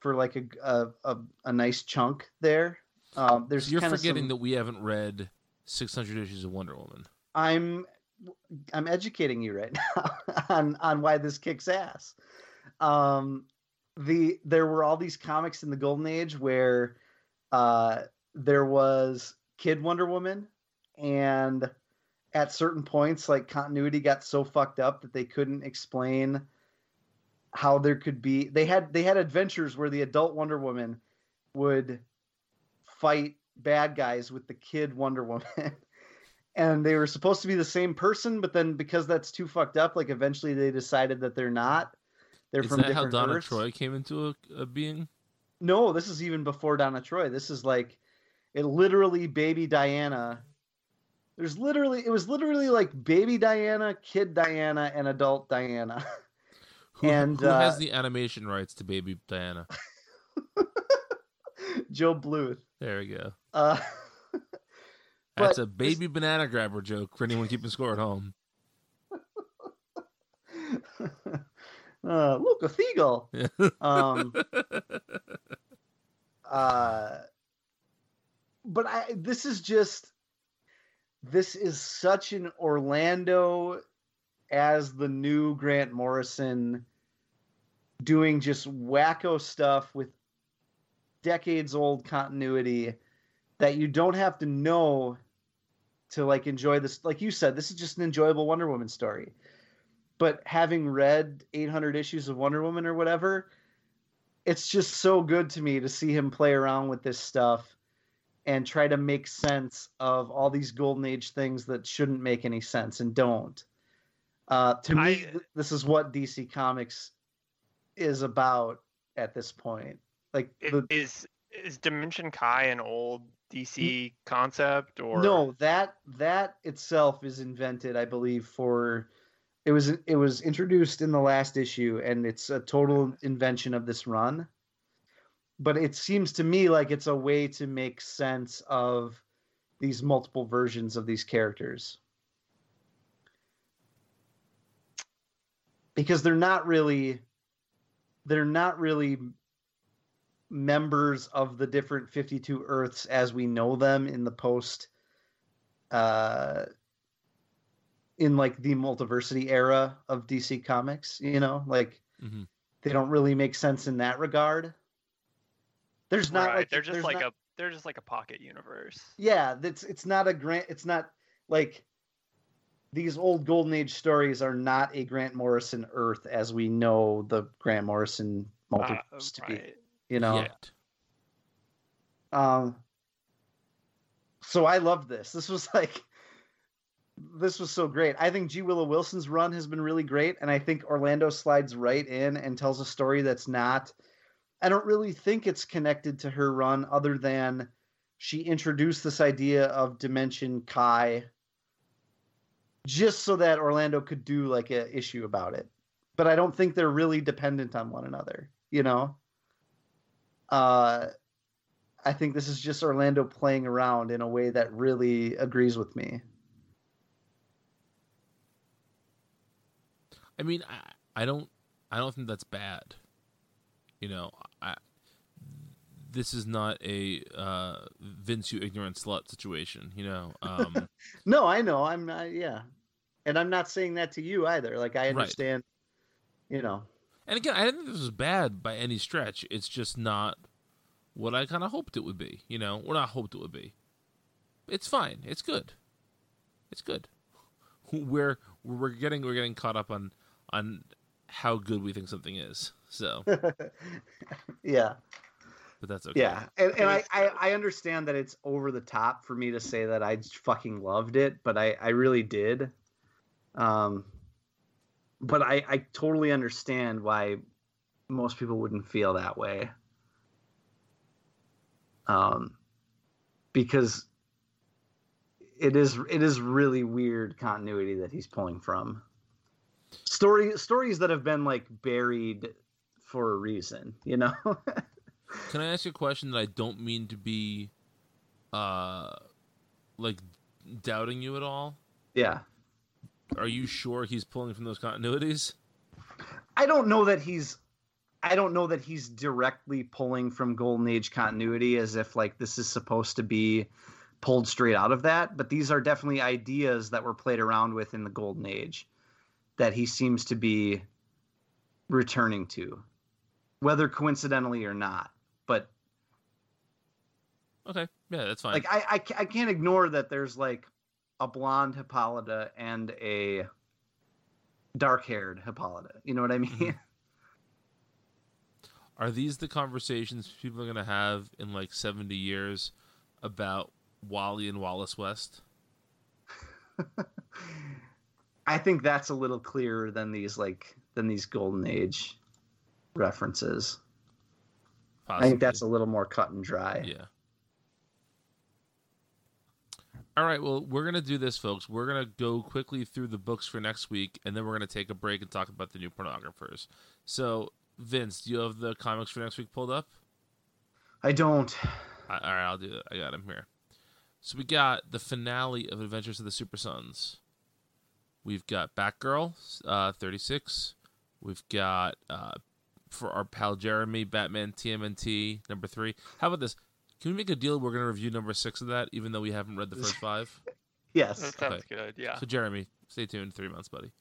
for like a a, a, a nice chunk there. Um, there's You're forgetting some- that we haven't read 600 issues of Wonder Woman. I'm I'm educating you right now on on why this kicks ass. Um, the there were all these comics in the Golden Age where uh, there was Kid Wonder Woman, and at certain points, like continuity got so fucked up that they couldn't explain how there could be. They had they had adventures where the adult Wonder Woman would fight bad guys with the kid Wonder Woman. and they were supposed to be the same person, but then because that's too fucked up, like eventually they decided that they're not. They're Is from that how Donna Earths. Troy came into a, a being? No, this is even before Donna Troy. This is like it literally baby Diana. There's literally it was literally like baby Diana, kid Diana, and adult Diana. Who, And, who has uh, the animation rights to Baby Diana? Joe Bluth. There we go. Uh, That's But a baby banana grabber joke for anyone keeping score at home. uh, look, a seagull. Um, uh, but I this is just this is such an Orlando as the new Grant Morrison doing just wacko stuff with decades old continuity that you don't have to know to like enjoy this like you said this is just an enjoyable wonder woman story. But having read 800 issues of wonder woman or whatever it's just so good to me to see him play around with this stuff and try to make sense of all these golden age things that shouldn't make any sense and don't. Uh, to me I- this is what dc comics is about at this point. Like the, Is is Dimension Kai an old DC concept or No, that that itself is invented, I believe, for it was it was introduced in the last issue and it's a total invention of this run. But it seems to me like it's a way to make sense of these multiple versions of these characters. Because they're not really they're not really members of the different 52 earths as we know them in the post uh in like the multiversity era of DC comics, you know, like Mhm. they don't really make sense in that regard. There's not right, like they're just like not- a they're just like a pocket universe. yeah, that's it's not a grant it's not like these old golden age stories are not a Grant Morrison Earth as we know the Grant Morrison Uh, multiverse to be, right. You know. Yet. Um, so I loved this. This was like, this was so great. I think G. Willow Wilson's run has been really great, and I think Orlando slides right in and tells a story that's not. I don't really think it's connected to her run, other than she introduced this idea of Dimension Kai, just so that Orlando could do like a issue about it. But I don't think they're really dependent on one another. You know. Uh, I think this is just Orlando playing around in a way that really agrees with me. I mean, I, I don't, I don't think that's bad. You know, I, this is not a uh, Vince, you ignorant slut situation. You know, um, No, I know. I'm not. Yeah, and I'm not saying that to you either. Like I Right. understand. You know. And again, I didn't think this was bad by any stretch. It's just not what I kind of hoped it would be. You know, or not hoped it would be. It's fine. It's good. It's good. We're we're getting we're getting caught up on on how good we think something is. So, yeah. but that's okay. Yeah, and, and I, I I understand that it's over the top for me to say that I fucking loved it, but I I really did. Um, but I I totally understand why most people wouldn't feel that way. Um, because it is it is really weird continuity that he's pulling from. Story stories that have been like buried for a reason, you know. Can I ask you a question that I don't mean to be, uh, like doubting you at all? yeah. Are you sure he's pulling from those continuities? I don't know that he's I don't know that he's directly pulling from Golden Age continuity as if like this is supposed to be pulled straight out of that, but these are definitely ideas that were played around with in the Golden Age that he seems to be returning to, whether coincidentally or not. But Okay, yeah, that's fine. like I, I I can't ignore that there's like a blonde Hippolyta and a dark-haired Hippolyta. You know what I mean? Mhm. Are these the conversations people are gonna have in like seventy years about Wally and Wallace West? I think that's a little clearer than these like than these golden age references. I think that's a little more cut and dry. Yeah. All right, well, we're going to do this, folks. We're going to go quickly through the books for next week, and then we're going to take a break and talk about the new pornographers. So, Vince, do you have the comics for next week pulled up? I don't. I, all right, I'll do it. I got him here. So, we got the finale of Adventures of the Super Sons. We've got Batgirl, uh, 36. We've got, uh, for our pal Jeremy, Batman TMNT, number three. How about this? Can we make a deal? We're going to review number six of that, even though we haven't read the first five. Yes. That sounds good. Yeah. So Jeremy, stay tuned. Three months, buddy.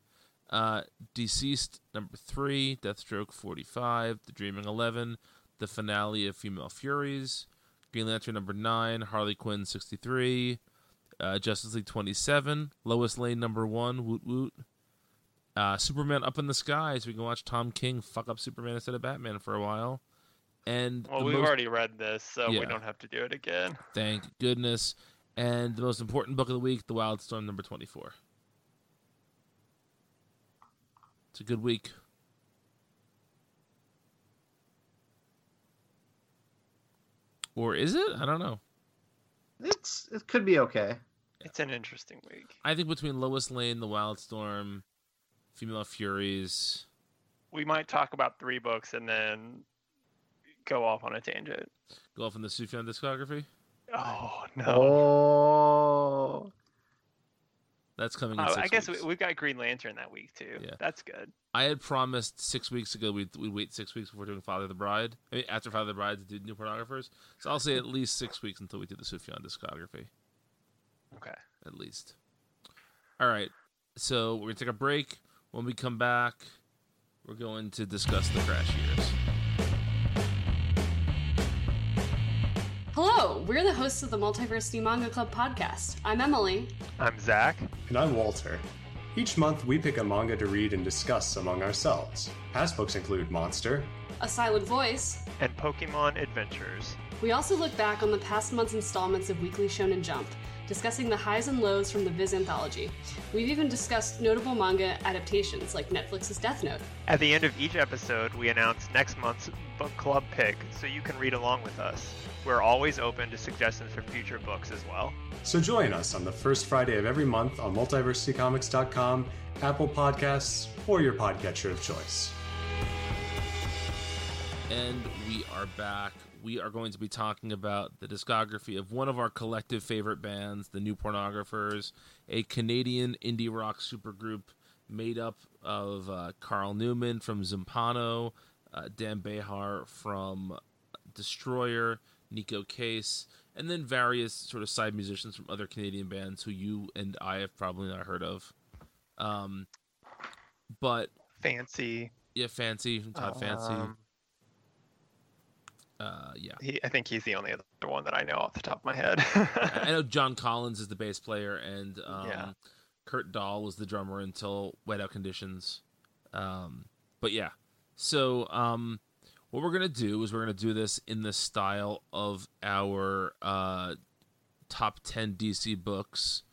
Uh, Deceased number three, Deathstroke forty five, The Dreaming eleven, the finale of Female Furies, Green Lantern number nine, Harley Quinn sixty three, uh, Justice League twenty seven, Lois Lane number one, Woot Woot. Uh, Superman up in the sky, so we can watch Tom King fuck up Superman instead of Batman for a while. And Well, we've most- already read this, so Yeah. we don't have to do it again. Thank goodness. And the most important book of the week, The Wildstorm number 24. It's a good week. Or is it? I don't know. It's it could be okay. It's an interesting week. I think between Lois Lane, The Wildstorm, Female Furies, We might talk about three books and then go off on a tangent. go off on the Sufjan discography. Oh no! Oh, That's coming in Oh, six I guess we, weeks. we've got Green Lantern that week too. Yeah. That's good. I had promised six weeks ago we'd, we'd wait six weeks before doing Father of the Bride. I mean, after Father of the Bride to do new pornographers. So I'll say at least six weeks until we do the Sufjan discography. Okay. at least. All right. So we're going to take a break. When we come back, we're going to discuss the crash years. We're the hosts of the Multiversity Manga Club podcast. I'm Emily. I'm Zach. And I'm Walter. Each month, we pick a manga to read and discuss among ourselves. Past books include Monster, A Silent Voice. And Pokemon Adventures. We also look back on the past month's installments of Weekly Shonen Jump, discussing the highs and lows from the Viz anthology. We've even discussed notable manga adaptations like Netflix's Death Note. At the end of each episode, we announce next month's book club pick so you can read along with us. We're always open to suggestions for future books as well. so join us on the first Friday of every month on multiversitycomics.com, Apple Podcasts, or your podcatcher of choice. And we are back. We are going to be talking about the discography of one of our collective favorite bands, the New Pornographers, a Canadian indie rock supergroup made up of uh, Carl Newman from Zumpano, uh, Dan Bejar from Destroyer, Neko Case, and then various sort of side musicians from other Canadian bands who you and I have probably not heard of. Um, but Fancey. yeah, Fancey, Todd Fancey. Uh, yeah. he, I think he's the only other one that I know off the top of my head. I I know John Collins is the bass player, and um, Yeah. Kurt Dahl was the drummer until Whiteout Conditions. Um, but yeah, so um, what we're gonna do is we're gonna do this in the style of our uh, top ten DC books,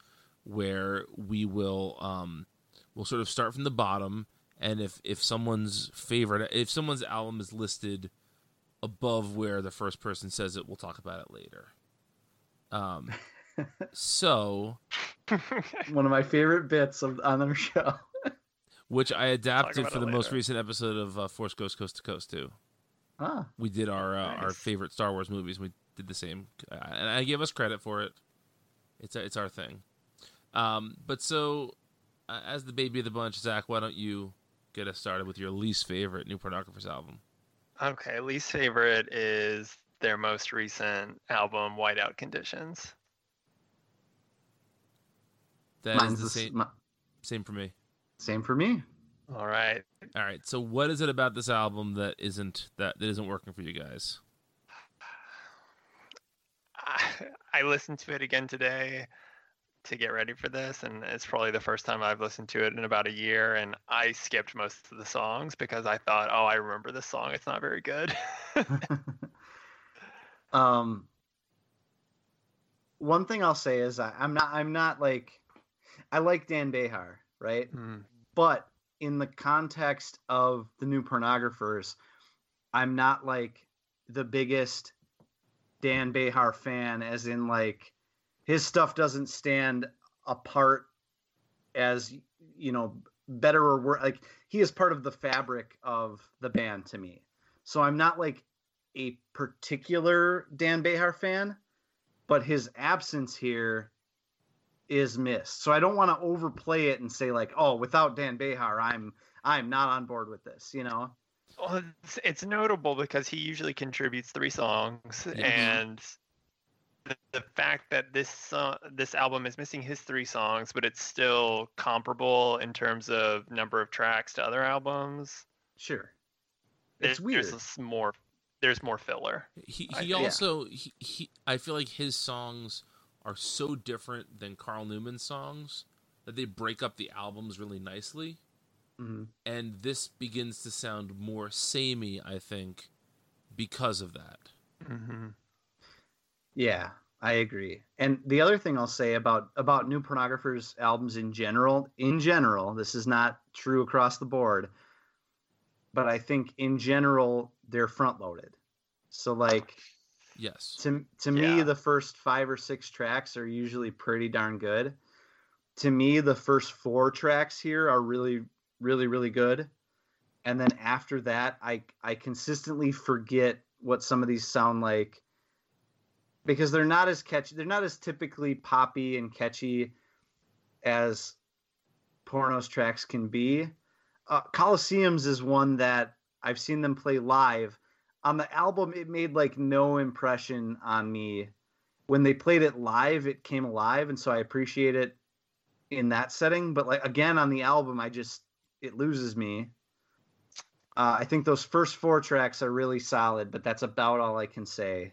where we will um, we'll sort of start from the bottom, and if if someone's favorite, if someone's album is listed above where the first person says it, we'll talk about it later. Um, so, one of my favorite bits of on our show. which I adapted for it the most recent episode of uh, Force Ghost Coast to Coast too. Ah, We did our uh, our favorite Star Wars movies. We did the same, uh, and I give us credit for it. It's it's our thing. Um, but so, uh, as the baby of the bunch, Zach, why don't you get us started with your least favorite New Pornographers album? Okay, least favorite is their most recent album, Whiteout Conditions. That is mine's the the same mi- same for me. same for me. All right. All right. So, what is it about this album that isn't that that isn't working for you guys? I, I listened to it again today to get ready for this, and it's probably the first time I've listened to it in about a year. And I skipped most of the songs because I thought, oh, I remember this song. It's not very good. um, one thing I'll say is I, I'm not I'm not like I like Dan Bejar, right? Hmm. But in the context of the new pornographers, I'm not like the biggest Dan Bejar fan, as in like his stuff doesn't stand apart as you know better or worse. Like he is part of the fabric of the band to me. So I'm not like a particular Dan Bejar fan, but his absence here is missed. So I don't want to overplay it and say like, "Oh, without Dan Bejar, I'm I'm not on board with this," you know. Well, it's, it's notable because he usually contributes three songs, Yeah. and the, the fact that this song, this album is missing his three songs, but it's still comparable in terms of number of tracks to other albums. Sure. there- It's weird. There's more. there's more filler. He I- he yeah. also he, he I feel like his songs are so different than Carl Newman's songs that they break up the albums really nicely. Mhm. And this begins to sound more samey, I think, because of that. Mm-hmm. Yeah, I agree. And the other thing I'll say about about new pornographers albums in general, in general, this is not true across the board, but I think in general they're front loaded. So like Yes. to to me the first 5 or 6 tracks are usually pretty darn good. To me the first 4 tracks here are really really really good. And then after that I I consistently forget what some of these sound like because they're not as catchy they're not as typically poppy and catchy as pornos tracks can be. Uh, coliseums is one that i've seen them play live. On the album it made like no impression on me. When they played it live it came alive and so i appreciate it in that setting. But like again on the album i just it loses me. Uh, i think those first four tracks are really solid but that's about all i can say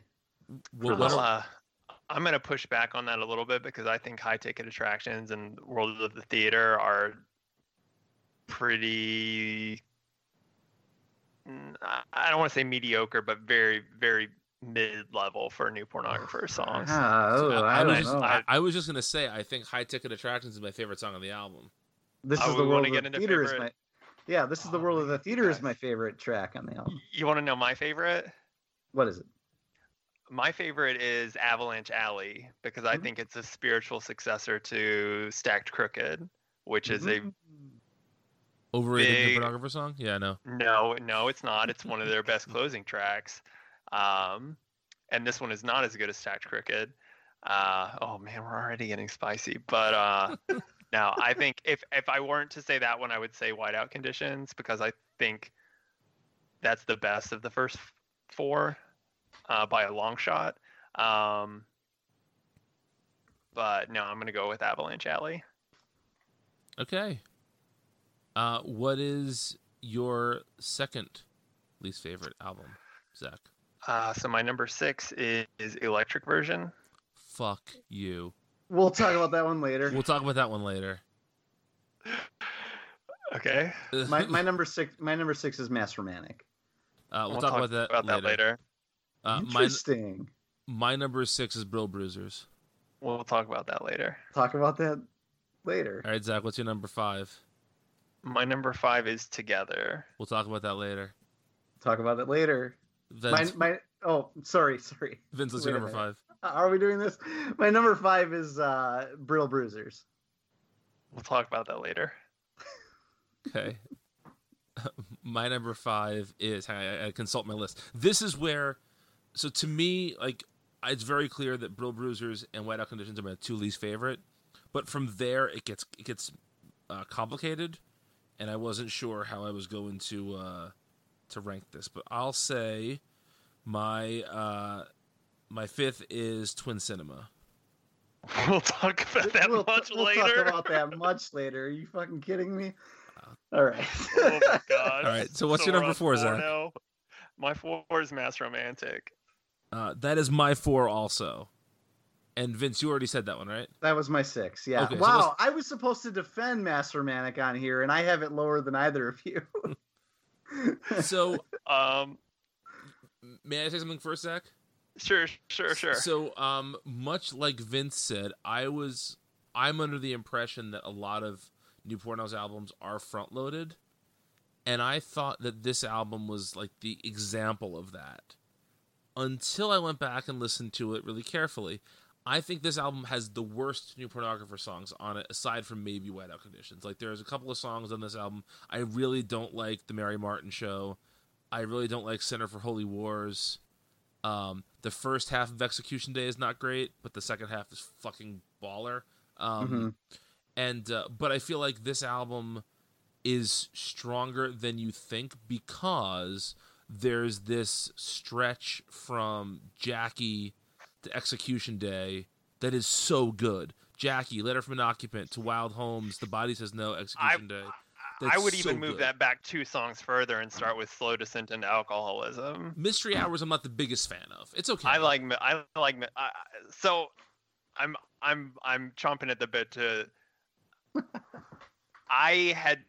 What, for I'll, uh, I'm going to push back on that a little bit because I think high ticket attractions and World of the Theater are pretty. mm, I- I don't want to say mediocre, but very, very mid level for new pornographer songs. Ah, So oh, I, I, I was just. I, I was just gonna say I think High Ticket Attractions is my favorite song on the album. this Oh, is we the world of get the into theater is my yeah this is the Oh, world of the man, theater is my favorite track on the album You want to know my favorite? what is it My favorite is Avalanche Alley because I Mhm. think it's a spiritual successor to Stacked Crooked, which is a Mhm. Overrated Big- pornographer song? Yeah, I know. No, no, it's not. It's one of their best closing tracks. Um, and this one is not as good as Stacked Crooked. Uh, oh man, we're already getting spicy. But uh, no, I think if if I weren't to say that one, I would say Whiteout Conditions because I think that's the best of the first four uh, by a long shot. Um, but no, I'm gonna go with Avalanche Alley. Okay. Uh, what is your second least favorite album, Zach? Uh, so my number six is, is Electric Version. Fuck you. we'll talk about that one later We'll talk about that one later. Okay. my, my number six my number six is mass romantic uh, we'll, talk, about that later. later. Uh, my interesting my number six is Brill Bruisers. We'll talk about that later. talk about that later All right, Zach, what's your number five? My number five is Together. We'll talk about that later. talk about it later Vince, my oh sorry sorry Vince what's wait your number five? are we doing this my number five is uh brill bruisers We'll talk about that later. Okay. my number five is hang on, I, I consult my list. This is where, so to me, like it's very clear that Brill Bruisers and Whiteout Conditions are my two least favorite. But from there, it gets it gets uh, complicated, and I wasn't sure how I was going to uh, to rank this. But I'll say my uh, my fifth is Twin Cinema. We'll talk about that we'll, much we'll later. talk about that much later are you fucking kidding me all right oh my god. All right, so what's your number on four, Zach? now. My four is Mass Romantic. Uh, that is my four also. And Vince, you already said that one, right? That was my six. Yeah. Okay, wow. let's- I was supposed to defend Mass Romantic on here, and I have it lower than either of you. So, Um, may I say something first, Zach? sure, sure, sure. So, um, much like Vince said, I was I'm under the impression that a lot of New Porno's albums are front loaded, and I thought that this album was like the example of that. Until I went back and listened to it really carefully, I think this album has the worst New Pornographer songs on it, aside from maybe Whiteout Conditions. Like, there's a couple of songs on this album I really don't like. The Mary Martin Show. I really don't like Center for Holy Wars. Um, the first half of Execution Day is not great, but the second half is fucking baller. Um, Mhm. And uh, but I feel like this album is stronger than you think because there's this stretch from Jackie to Execution Day that is so good. Jackie, Letter from an Occupant to Wild Homes, The Body Says No, Execution Day. I would so even move good. that back two songs further and start with "Slow Descent into Alcoholism." Mystery Hours. I'm not the biggest fan of. It's okay. I like I like I, I- so I'm I'm I'm chomping at the bit to I had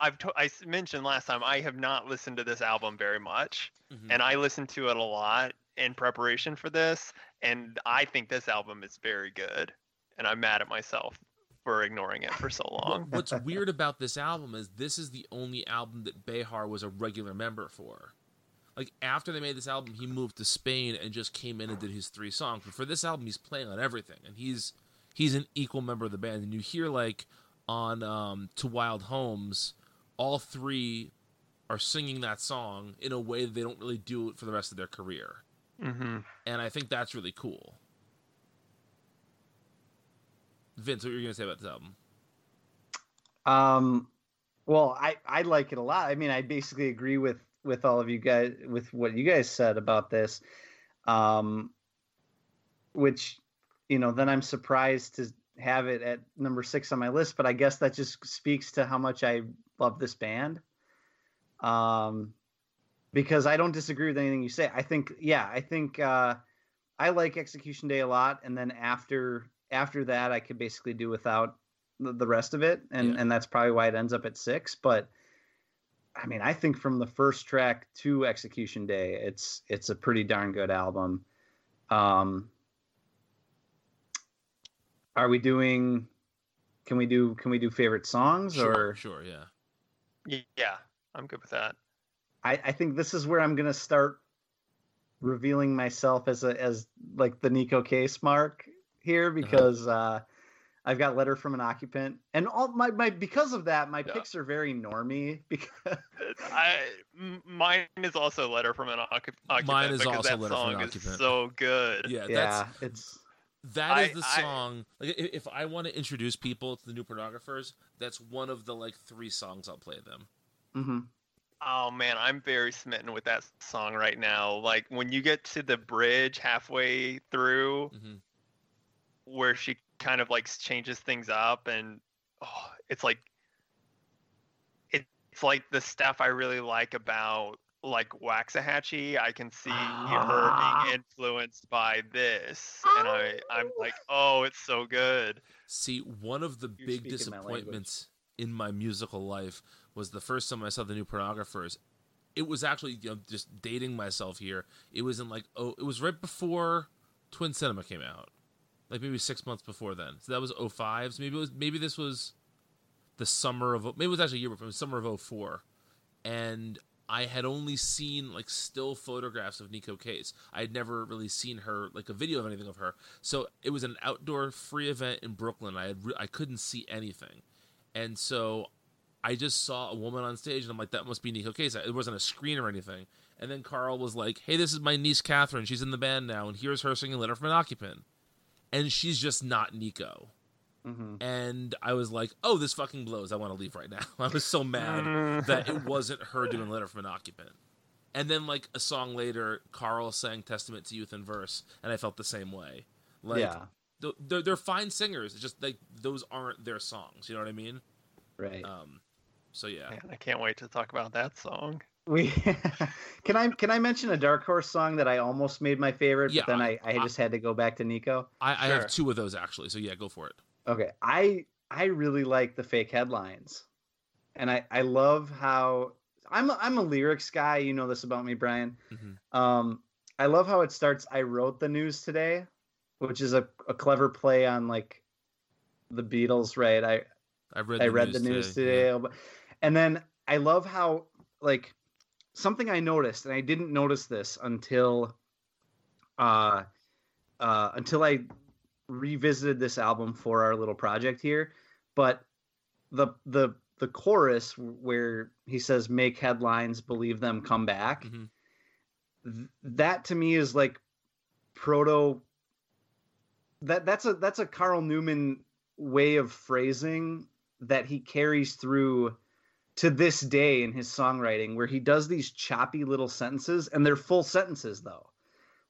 I've to, I mentioned last time I have not listened to this album very much Mhm. and I listened to it a lot in preparation for this and I think this album is very good and I'm mad at myself for ignoring it for so long. What's weird about this album is this is the only album that Bejar was a regular member for. Like after they made this album, he moved to Spain and just came in and did his three songs. But for this album, he's playing on everything, and he's he's an equal member of the band. And you hear like on um, "To Wild Homes," all three are singing that song in a way that they don't really do it for the rest of their career, hmm and I think that's really cool. Vince, what were you gonna say about this album? Um, well, I I like it a lot. I mean, I basically agree with with all of you guys with what you guys said about this. Um, which you know, then I'm surprised to have it at number six on my list. But I guess that just speaks to how much I love this band. Um, because I don't disagree with anything you say. I think, yeah, I think uh, I like Execution Day a lot, and then after after that, I could basically do without the, the rest of it, and Yeah. and that's probably why it ends up at six. But I mean, I think from the first track to Execution Day, it's it's a pretty darn good album. Um, are we doing? Can we do? Can we do favorite songs Sure, or? sure, yeah. Y- Yeah, I'm good with that. I, I think this is where I'm gonna start revealing myself as a as like the Neko Case mark here because uh I've got letter from an occupant and all my, my because of that my Yeah. picks are very normy because I m- mine is also letter from an occup- occupant. Mine is because also that Letter from an song Occupant. Is so good. Yeah, that's yeah it's That is I- the I- song. Like, if I want to introduce people to the new pornographers, that's one of the like three songs I'll play them. mhm. Oh man, I'm very smitten with that song right now. Like when you get to the bridge halfway through, hmm where she kind of like changes things up, and oh, it's like it's like the stuff I really like about like Waxahatchee. I can see her being ah. influenced by this, and I I'm ah. like, oh, it's so good. See, one of the You're big speaking my disappointments in my musical life was the first time I saw the new pornographers. It was actually you know, just dating myself here. It was in like oh, it was right before Twin Cinema came out, like maybe six months before then. So that was 05. So maybe it was maybe this was the summer of maybe it was actually a year before. It was summer of 04. and I had only seen like still photographs of Neko Case. I had never really seen her like a video of anything of her. So it was an outdoor free event in Brooklyn. I had re- I couldn't see anything, and so I just saw a woman on stage, and I'm like, that must be Neko Case. It wasn't a screen or anything. And then Carl was like, "Hey, this is my niece Catherine. She's in the band now, and here's her singing "Letter from an Occupant," and she's just not Neko Mhm. and I was like, "Oh, this fucking blows! I want to leave right now." I was so mad that it wasn't her doing "Letter from an Occupant." And then, like a song later, Carl sang "Testament to Youth in Verse," and I felt the same way. Like, yeah they're they're fine singers. It's just like those aren't their songs. You know what I mean? right Um, so yeah, Man, I can't wait to talk about that song. we can I can I mention a dark horse song that I almost made my favorite Yeah, but then I, I- I just had to go back to Neko I, I Sure. have two of those actually. So yeah, go for it. Okay, I I really like the fake headlines, and I I love how I'm a, I'm a lyrics guy. You know this about me, Brian. Mhm. Um, I love how it starts. I wrote the news today, which is a, a clever play on like the Beatles, right? I I read. I the read news the news today. today, and then I love how like something I noticed, and I didn't notice this until uh uh until I revisited this album for our little project here, but the the the chorus where he says make headlines, believe them, come back. Mhm. th- that to me is like proto that that's a that's a Carl Newman way of phrasing that he carries through to this day in his songwriting where he does these choppy little sentences and they're full sentences though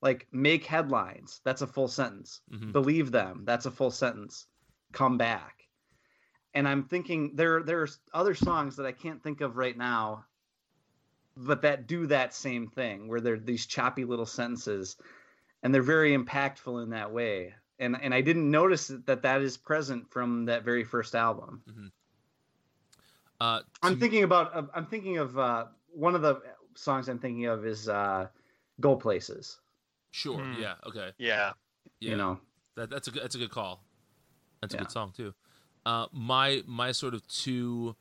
like make headlines that's a full sentence Mhm. believe them that's a full sentence come back and I'm thinking there are there's other songs that I can't think of right now, but that do that same thing where they're these choppy little sentences, and they're very impactful in that way. And and I didn't notice that that is present from that very first album. Uh, I'm thinking about uh, I'm thinking of uh, one of the songs I'm thinking of is uh, "Go Places." Sure. Hmm. Yeah. Okay. Yeah. Yeah. You know, That, that's a good, that's a good call. That's a good song too. Uh, my my sort of two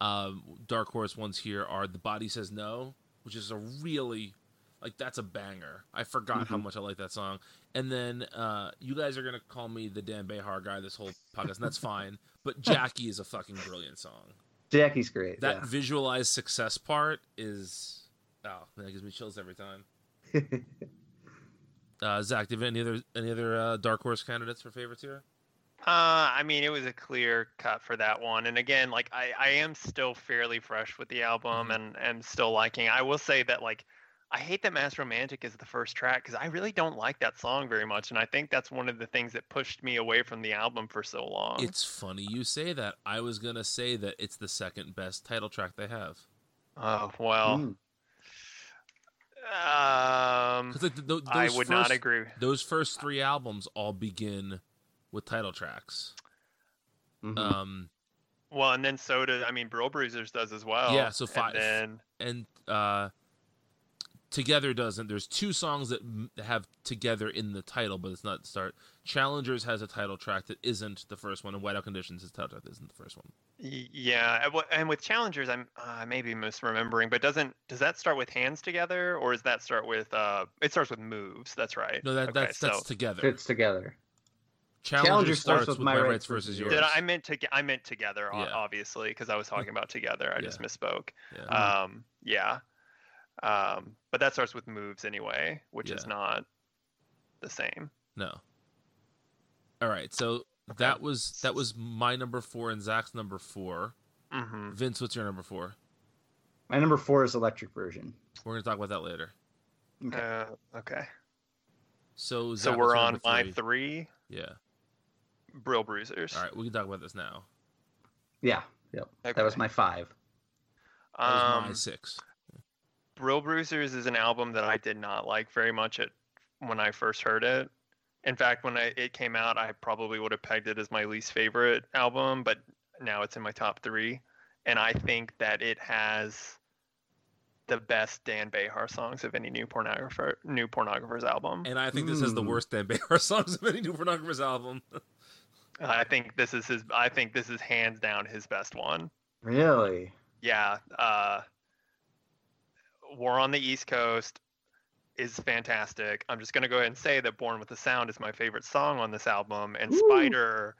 um, dark horse ones here are "The Body Says No," which is a really like that's a banger. I forgot how Mhm. much I like that song. And then uh, you guys are gonna call me the Dan Bejar guy this whole podcast, and that's fine. But Jackie is a fucking brilliant song. Jackie's great. That yeah. visualized success part is oh, that gives me chills every time. Uh, Zach, do you have any other any other uh, dark horse candidates for favorites here? Uh, I mean, it was a clear cut for that one. And again, like I, I am still fairly fresh with the album Mhm. and am still liking. I will say that like I hate that Mass Romantic is the first track because I really don't like that song very much, and I think that's one of the things that pushed me away from the album for so long. It's funny you say that. I was gonna say that it's the second best title track they have oh well. Mm. Um, because like, th- th- those I would not agree. Those first three albums all begin with title tracks. Mhm. Um, Well, and then so does I mean, Brill Bruisers does as well. Yeah, so and five- then and uh, Together doesn't. There's two songs that have Together in the title, but it's not the start. Challengers has a title track that isn't the first one, and Whiteout Conditions his title track that isn't the first one. Yeah, and with challengers, I'm uh, maybe misremembering, but doesn't does that start with hands together, or does that start with uh? It starts with moves. That's right. No, that okay, that's that's so together. Fits together. Challenger, Challenger starts, starts with My Rights versus Yours. did I, I meant to I meant together, Yeah. obviously, because I was talking about together. I just misspoke. Yeah. Um, yeah. Um, but that starts with moves anyway, which is not the same. No. All right, so that was that was my number four and Zach's number four. hmm Vince, what's your number four? My number four is Electric Version. We're gonna talk about that later. Okay. Uh, okay. So So we're on my three? three Yeah. Brill Bruisers. All right, we can talk about this now. Yeah. Yep. That was my five. That was Um, my six. Brill Bruisers is an album that I did not like very much at when I first heard it. In fact, when I, it came out, I probably would have pegged it as my least favorite album, but now it's in my top three. And I think that it has the best Dan Bejar songs of any new pornographer new pornographer's album. And I think this has the Mm. worst Dan Bejar songs of any new pornographer's album. I think this is his I think this is hands down his best one. Really? yeah, uh, War on the East Coast is fantastic. I'm just gonna go ahead and say that Born with the Sound is my favorite song on this album, and Woo. Spider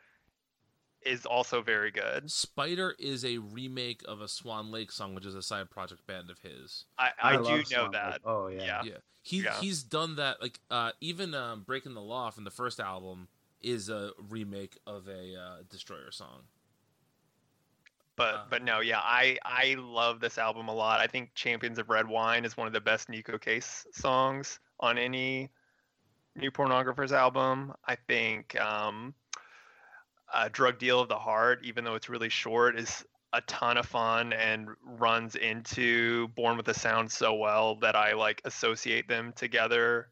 is also very good. Spider is a remake of a Swan Lake song, which is a side project band of his. I, I, do know Swan Lake. that. Oh yeah. Yeah. Yeah, he Yeah. he's done that. Like uh, even um, Breaking the Law from the first album is a remake of a uh, Destroyer song. But Uh. but no, yeah, I I love this album a lot. I think Champions of Red Wine is one of the best Neko Case songs on any new pornographer's album. I think um, uh, Drug Deal of the Heart, even though it's really short, is a ton of fun and runs into Born with the Sound so well that I like associate them together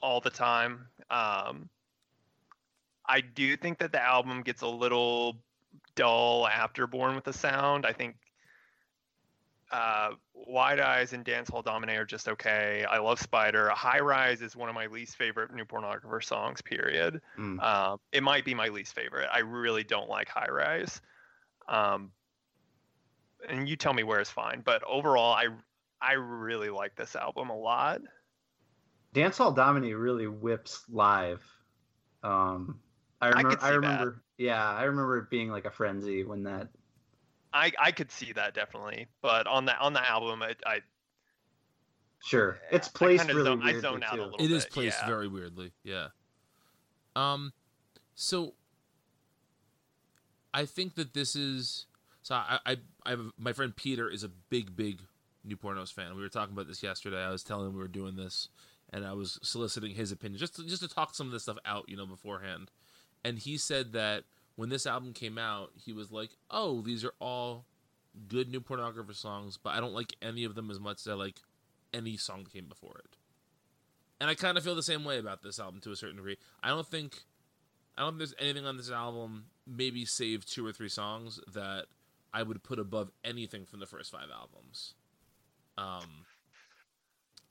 all the time. Um, I do think that the album gets a little dull after Born with the Sound. I think uh, Wide Eyes and Dance Hall Domine are just okay. I love Spider. High Rise is one of my least favorite new pornographer songs. Period. Mm. Um, it might be my least favorite. I really don't like High Rise. Um, and you tell me where is fine, but overall, I I really like this album a lot. Dance Hall Domine really whips live. Um, I I remember. could I, see that. Yeah, I remember it being like a frenzy when that. I I could see that definitely, but on the on the album, I, I Sure, it's I placed kinda really zone- I zone out a too. little. It is bit, placed yeah. very weirdly. Yeah. Um, so I think that this is so. I, I, I have my friend Peter is a big, big New Pornos fan. We were talking about this yesterday. I was telling him we were doing this, and I was soliciting his opinion just to, just to talk some of this stuff out, you know, beforehand. And he said that when this album came out, he was like, "Oh, these are all good new pornographer songs, but I don't like any of them as much as I like any song that came before it." And I kind of feel the same way about this album to a certain degree. I don't think I don't think there's anything on this album, maybe save two or three songs that I would put above anything from the first five albums. Um,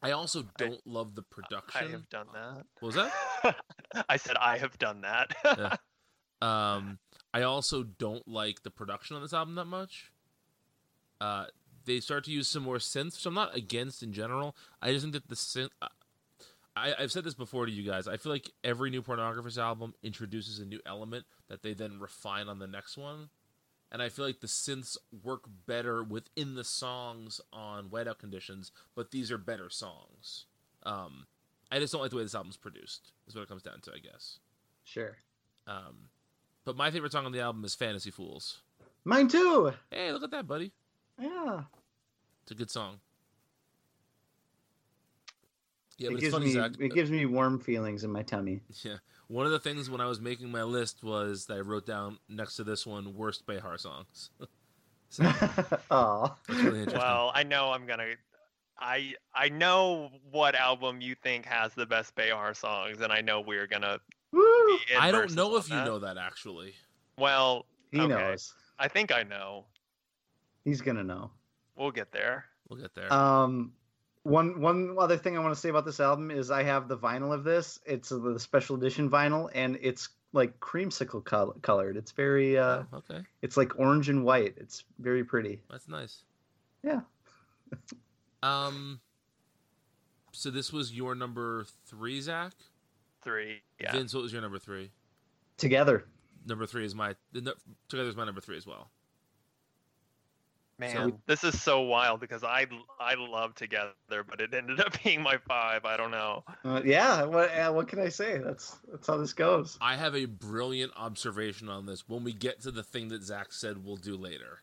I also don't love the production. I have done that. What was that? I said I have done that. Yeah. Um, I also don't like the production on this album that much. Uh, they start to use some more synths, which I'm not against in general. I just think that the synth. I, I've said this before to you guys. I feel like every new pornographer's album introduces a new element that they then refine on the next one, and I feel like the synths work better within the songs on Whiteout Conditions, but these are better songs. Um, I just don't like the way this album's produced. Is what it comes down to, I guess. Sure. Um, but my favorite song on the album is Fantasy Fools. Mine too. Hey, look at that, buddy. Yeah. It's a good song. Yeah, it it's gives funny, me Zach. it gives me warm feelings in my tummy. Yeah, one of the things when I was making my list was that I wrote down next to this one worst Bejar songs. so oh. it's really interesting. well, I know I'm gonna. I I know what album you think has the best Bejar songs, and I know we're gonna. Be I don't know on if you know that actually. Well, He okay. knows. I think I know. He's gonna know. We'll get there. We'll get there. Um, one one other thing I want to say about this album is I have the vinyl of this. It's the special edition vinyl, and it's like creamsicle col- colored. It's very uh, Oh, okay, it's like orange and white. It's very pretty. that's nice. Yeah. Um. So this was your number three, Zach. Three. Yeah. Vince, what was your number three? Together. Number three is my. The, no, together is my number three as well. Man, this is so wild because I I love Together, but it ended up being my five. I don't know. Uh, yeah. What uh, what can I say? That's that's how this goes. I have a brilliant observation on this when we get to the thing that Zach said we'll do later.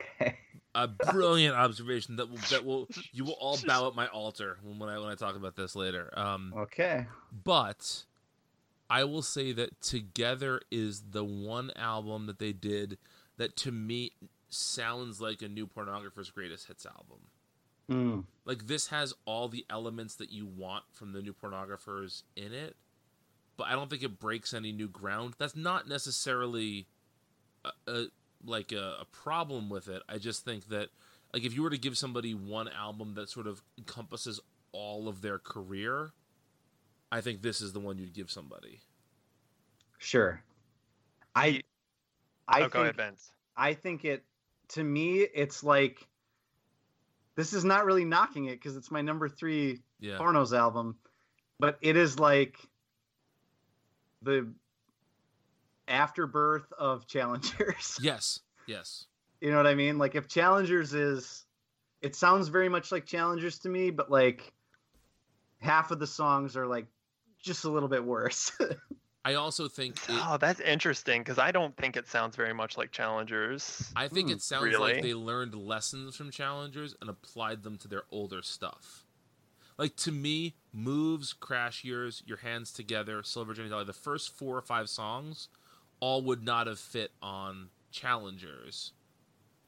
Okay. A brilliant observation that will that will you will all bow at my altar when, when I when I talk about this later. Um, Okay. but I will say that Together is the one album that they did that to me sounds like a new pornographer's greatest hits album. Mm. Like this has all the elements that you want from the new pornographers in it, but I don't think it breaks any new ground. That's not necessarily a, a like a, a problem with it. I just think that like if you were to give somebody one album that sort of encompasses all of their career, I think this is the one you'd give somebody. Sure. I I oh, think go ahead, Vince. I think it to me it's like this is not really knocking it because it's my number three Yeah. Pornos album, but it is like the afterbirth of Challengers. Yes. Yes. you know what I mean? Like if Challengers is, it sounds very much like Challengers to me, but like half of the songs are like just a little bit worse. I also think it, Oh, that's interesting because I don't think it sounds very much like Challengers. I think Hmm, it sounds really? like they learned lessons from challengers and applied them to their older stuff. Like to me, moves, crash years, your hands together, Silver Jenny Dollar, the first four or five songs, all would not have fit on challengers.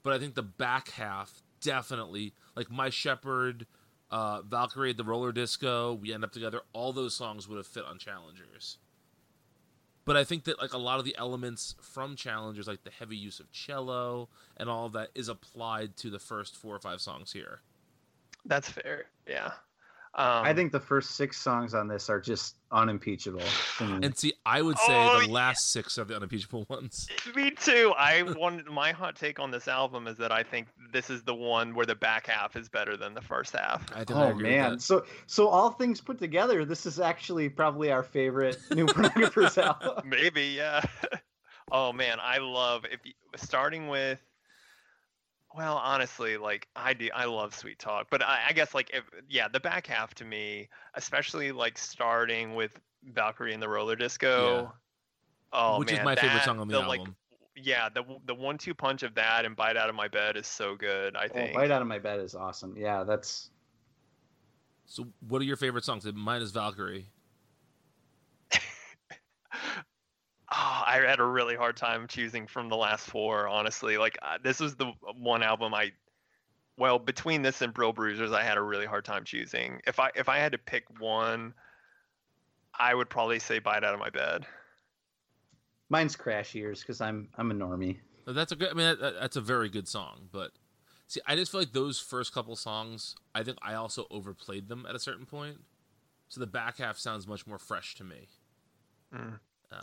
But I think the back half definitely, like My Shepherd, uh, Valkyrie at the roller disco, we end up together. All those songs would have fit on challengers. But I think that like a lot of the elements from challengers, like the heavy use of cello and all of that, is applied to the first four or five songs here. That's fair. Yeah. Um, I think the first six songs on this are just unimpeachable. to me. And see, I would say Oh, the yeah. last six are the unimpeachable ones. Me too. I want my hot take on this album is that I think this is the one where the back half is better than the first half. I think I Oh agree with man! that. So so all things put together, this is actually probably our favorite new pornographers album. Maybe, yeah. oh man, I love if you, starting with. Well, honestly, like I do, I love Sweet Talk, but I, I guess like if yeah, the back half to me, especially like starting with Valkyrie and the Roller Disco. Oh Which man, is my favorite song on the, like, album. yeah, the the one two punch of that and Bite Out of My Bed is so good. I Oh, think. Bite out of my bed is awesome. Yeah, that's So, what are your favorite songs? Mine is Valkyrie. Oh I had a really hard time choosing from the last four. Honestly, like uh, this was the one album I, well, between this and Brill Bruisers, I had a really hard time choosing. If I if I had to pick one, I would probably say Bite Out of My Bed. Mine's Crash Years because I'm I'm a normie. But That's a good. I mean, that, that- that's a very good song. But see, I just feel like those first couple songs. I think I also overplayed them at a certain point. So the back half sounds much more fresh to me. Mm. Um,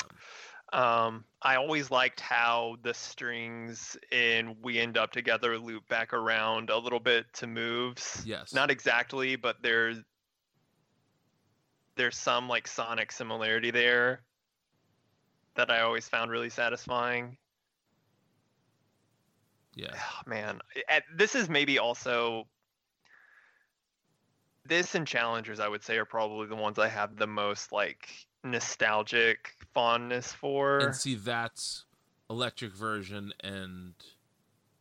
Um, I always liked how the strings in "We End Up Together" loop back around a little bit to moves. yes. Not exactly, but there's there's some like sonic similarity there that I always found really satisfying. yeah. Oh, man, at, this is maybe also this and challengers. I would say are probably the ones I have the most like nostalgic fondness for. And see, that's electric version and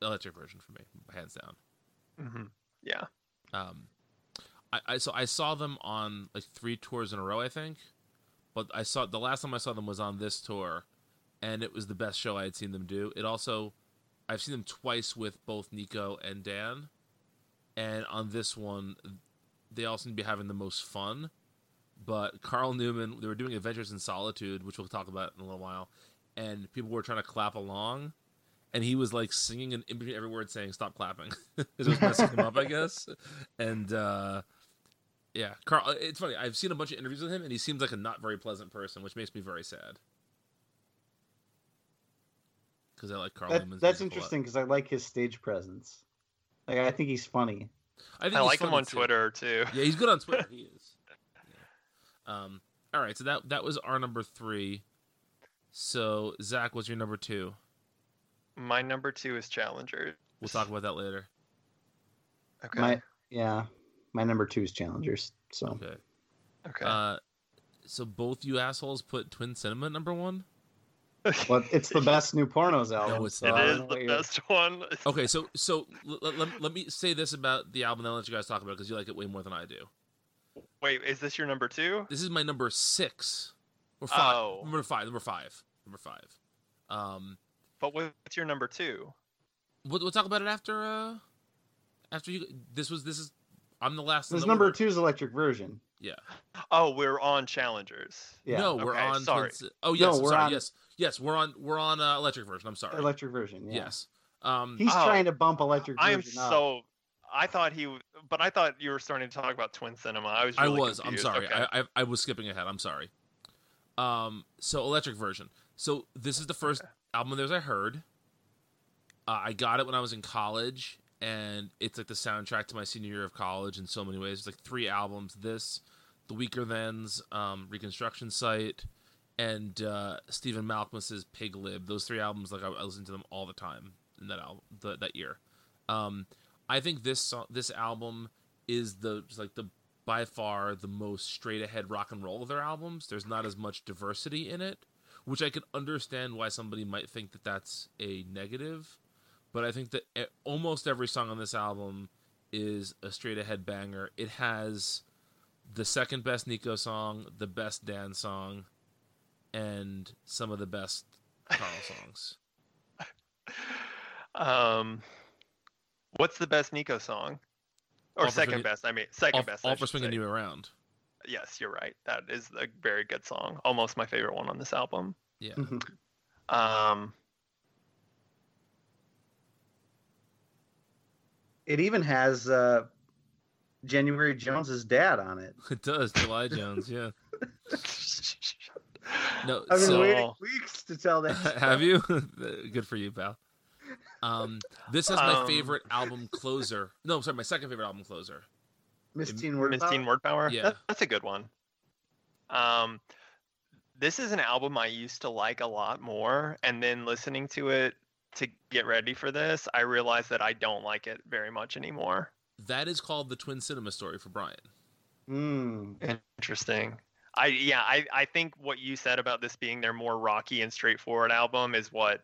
electric version for me, hands down. hmm Yeah. Um, I, I so I saw them on like three tours in a row, I think. But I saw the last time I saw them was on this tour, and it was the best show I had seen them do. It also, I've seen them twice with both Neko and Dan, and on this one, they all seem to be having the most fun. But Carl Newman, they were doing Adventures in Solitude, which we'll talk about in a little while, and people were trying to clap along, and he was like singing and in between every word saying "Stop clapping." it was messing him up, I guess. And uh, yeah, Carl. It's funny. I've seen a bunch of interviews with him, and he seems like a not very pleasant person, which makes me very sad. Because I like Carl That, Newman's that's music a lot. interesting because I like his stage presence. Like I think he's funny. I, think I like him on too. Twitter too. Yeah, he's good on Twitter. he is. Yeah. Um. All right. So that that was our number three. So Zach, what's your number two? My number two is Challengers. We'll talk about that later. Okay. My yeah, my number two is Challengers. So Okay. okay. Uh, so both you assholes put Twin Cinema number one. But it's the best new pornos album. it's so not. I it don't is know what the you're- best one. Okay. So so l- l- let, let me say this about the album, then I'll let you guys talk about it because you like it way more than I do. Wait, is this your number two? This is my number six or five. Oh. Number five. Number five. Number five. Um, But what's your number two? we'll, we'll talk about it after. Uh, after you. This was. This is. I'm the last. in the number order. two is Electric Version. Yeah. Oh, we're on Challengers. Yeah, No, we're Okay, on. sorry. Twin Ci- oh yes. No, we're sorry. on- Yes. Yes. We're on. We're on uh, electric version. I'm sorry. Electric Version. Yeah. Yes. Um. He's Oh, trying to bump Electric I am so. I thought he, but I thought you were starting to talk about Twin Cinema. I was. I Really was. I'm sorry. Okay. I, I I was skipping ahead. I'm sorry. Um. So electric version. So this is the first album of theirs I heard. Uh, I got it when I was in college, and it's like the soundtrack to my senior year of college in so many ways. It's like three albums. This, The Weakerthans, um, Reconstruction Site, and uh, Stephen Malkmus's Pig Lib. Those three albums, like I, I listened to them all the time in that album the, that year. Um, I think this song, this album is the like the by far the most straight ahead rock and roll of their albums. There's not as much diversity in it, which I can understand why somebody might think that that's a negative. But I think that almost every song on this album is a straight ahead banger. It has the second best Neko song, the best Dan song, and some of the best Carl songs. Um, what's the best Neko song? Or All second Swinging- best? I mean, second All, best. I all for should swinging say. you around. Yes, you're right. That is a very good song. Almost my favorite one on this album. Yeah. Um, it even has uh, January Jones's dad on it. It does, July Jones, yeah. No, I've been so waiting weeks to tell that. have you? Good for you, pal. Um, this is my Um, favorite album closer. No, sorry, my second favorite album closer. Miss Teen Word Miss Power? Teen Word Power. Yeah. That- that's a good one. Um, this is an album I used to like a lot more, and then listening to it to get ready for this, I realized that I don't like it very much anymore. That is called the Twin Cinema Story for Brian. Hmm. Interesting. I yeah, I I think what you said about this being their more rocky and straightforward album is what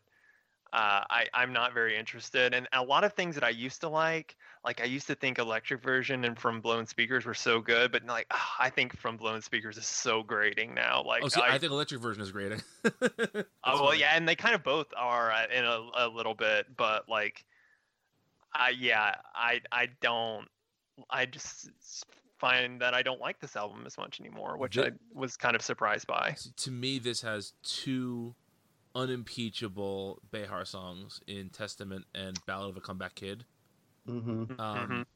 uh, I I'm not very interested. And a lot of things that I used to like, like I used to think Electric Version and From Blown Speakers were so good, but like ah, I think From Blown Speakers is so grating now. Like Oh, see, I, I, think electric version is great. Oh well, yeah, and they kind of both are uh, in a, a little bit, but like, I yeah, I I don't, I just find that I don't like this album as much anymore, which Thi- I was kind of surprised by. to me, this has two unimpeachable Bejar songs in Testament and Ballad of a Comeback Kid. hmm Mhm. Um,